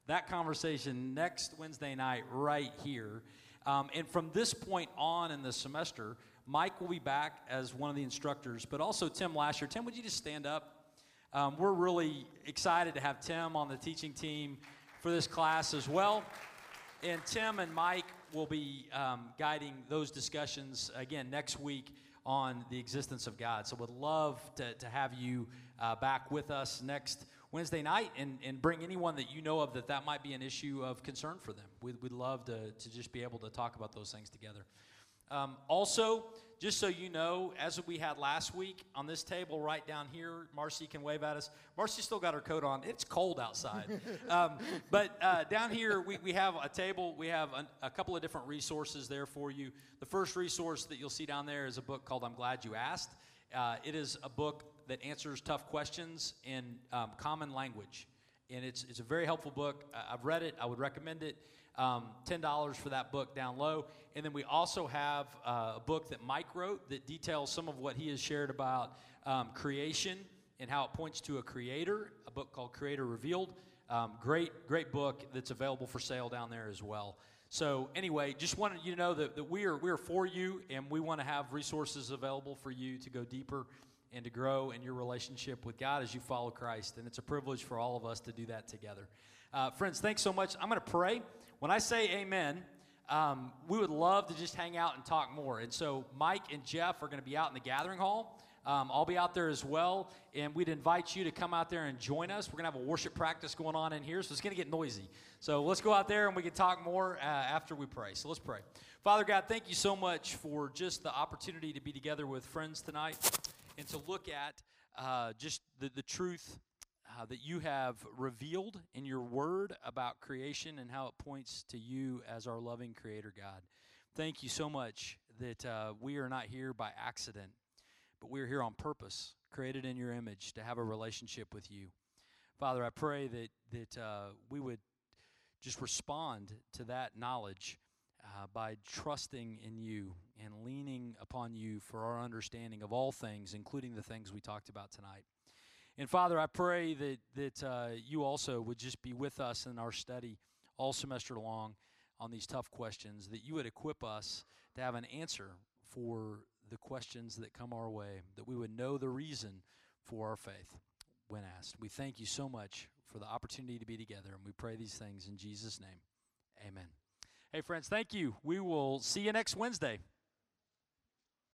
That conversation next Wednesday night, right here. Um, and from this point on in the semester, Mike will be back as one of the instructors, but also Tim Lasher. Tim, would you just stand up? Um, we're really excited to have Tim on the teaching team for this class as well. And Tim and Mike will be um, guiding those discussions again next week on the existence of God. So, would love to, to have you uh, back with us next Wednesday night and, and bring anyone that you know of that that might be an issue of concern for them. We'd, we'd love to, to just be able to talk about those things together. Um, also, just so you know, as we had last week on this table right down here, Marcy can wave at us. Marcy still got her coat on. It's cold outside. um, but uh, down here, we, we have a table. We have a, a couple of different resources there for you. The first resource that you'll see down there is a book called I'm Glad You Asked. Uh, it is a book that answers tough questions in um, common language. And it's, it's a very helpful book. I've read it, I would recommend it. Um, $10 for that book down low. And then we also have uh, a book that Mike wrote that details some of what he has shared about um, creation and how it points to a creator, a book called Creator Revealed. Um, great, great book that's available for sale down there as well. So, anyway, just wanted you to know that, that we, are, we are for you and we want to have resources available for you to go deeper and to grow in your relationship with God as you follow Christ. And it's a privilege for all of us to do that together. Uh, friends, thanks so much. I'm going to pray. When I say amen, um, we would love to just hang out and talk more. And so Mike and Jeff are going to be out in the gathering hall. Um, I'll be out there as well, and we'd invite you to come out there and join us. We're going to have a worship practice going on in here, so it's going to get noisy. So let's go out there and we can talk more uh, after we pray. So let's pray. Father God, thank you so much for just the opportunity to be together with friends tonight and to look at uh, just the, the truth uh, that you have revealed in your word about creation and how it points to you as our loving creator God. Thank you so much that uh, we are not here by accident, but we are here on purpose, created in your image to have a relationship with you. Father, I pray that, that uh, we would just respond to that knowledge uh, by trusting in you and leaning upon you for our understanding of all things, including the things we talked about tonight. And Father, I pray that, that uh, you also would just be with us in our study all semester long on these tough questions, that you would equip us to have an answer for the questions that come our way, that we would know the reason for our faith when asked. We thank you so much for the opportunity to be together, and we pray these things in Jesus' name. Amen. Hey, friends, thank you. We will see you next Wednesday.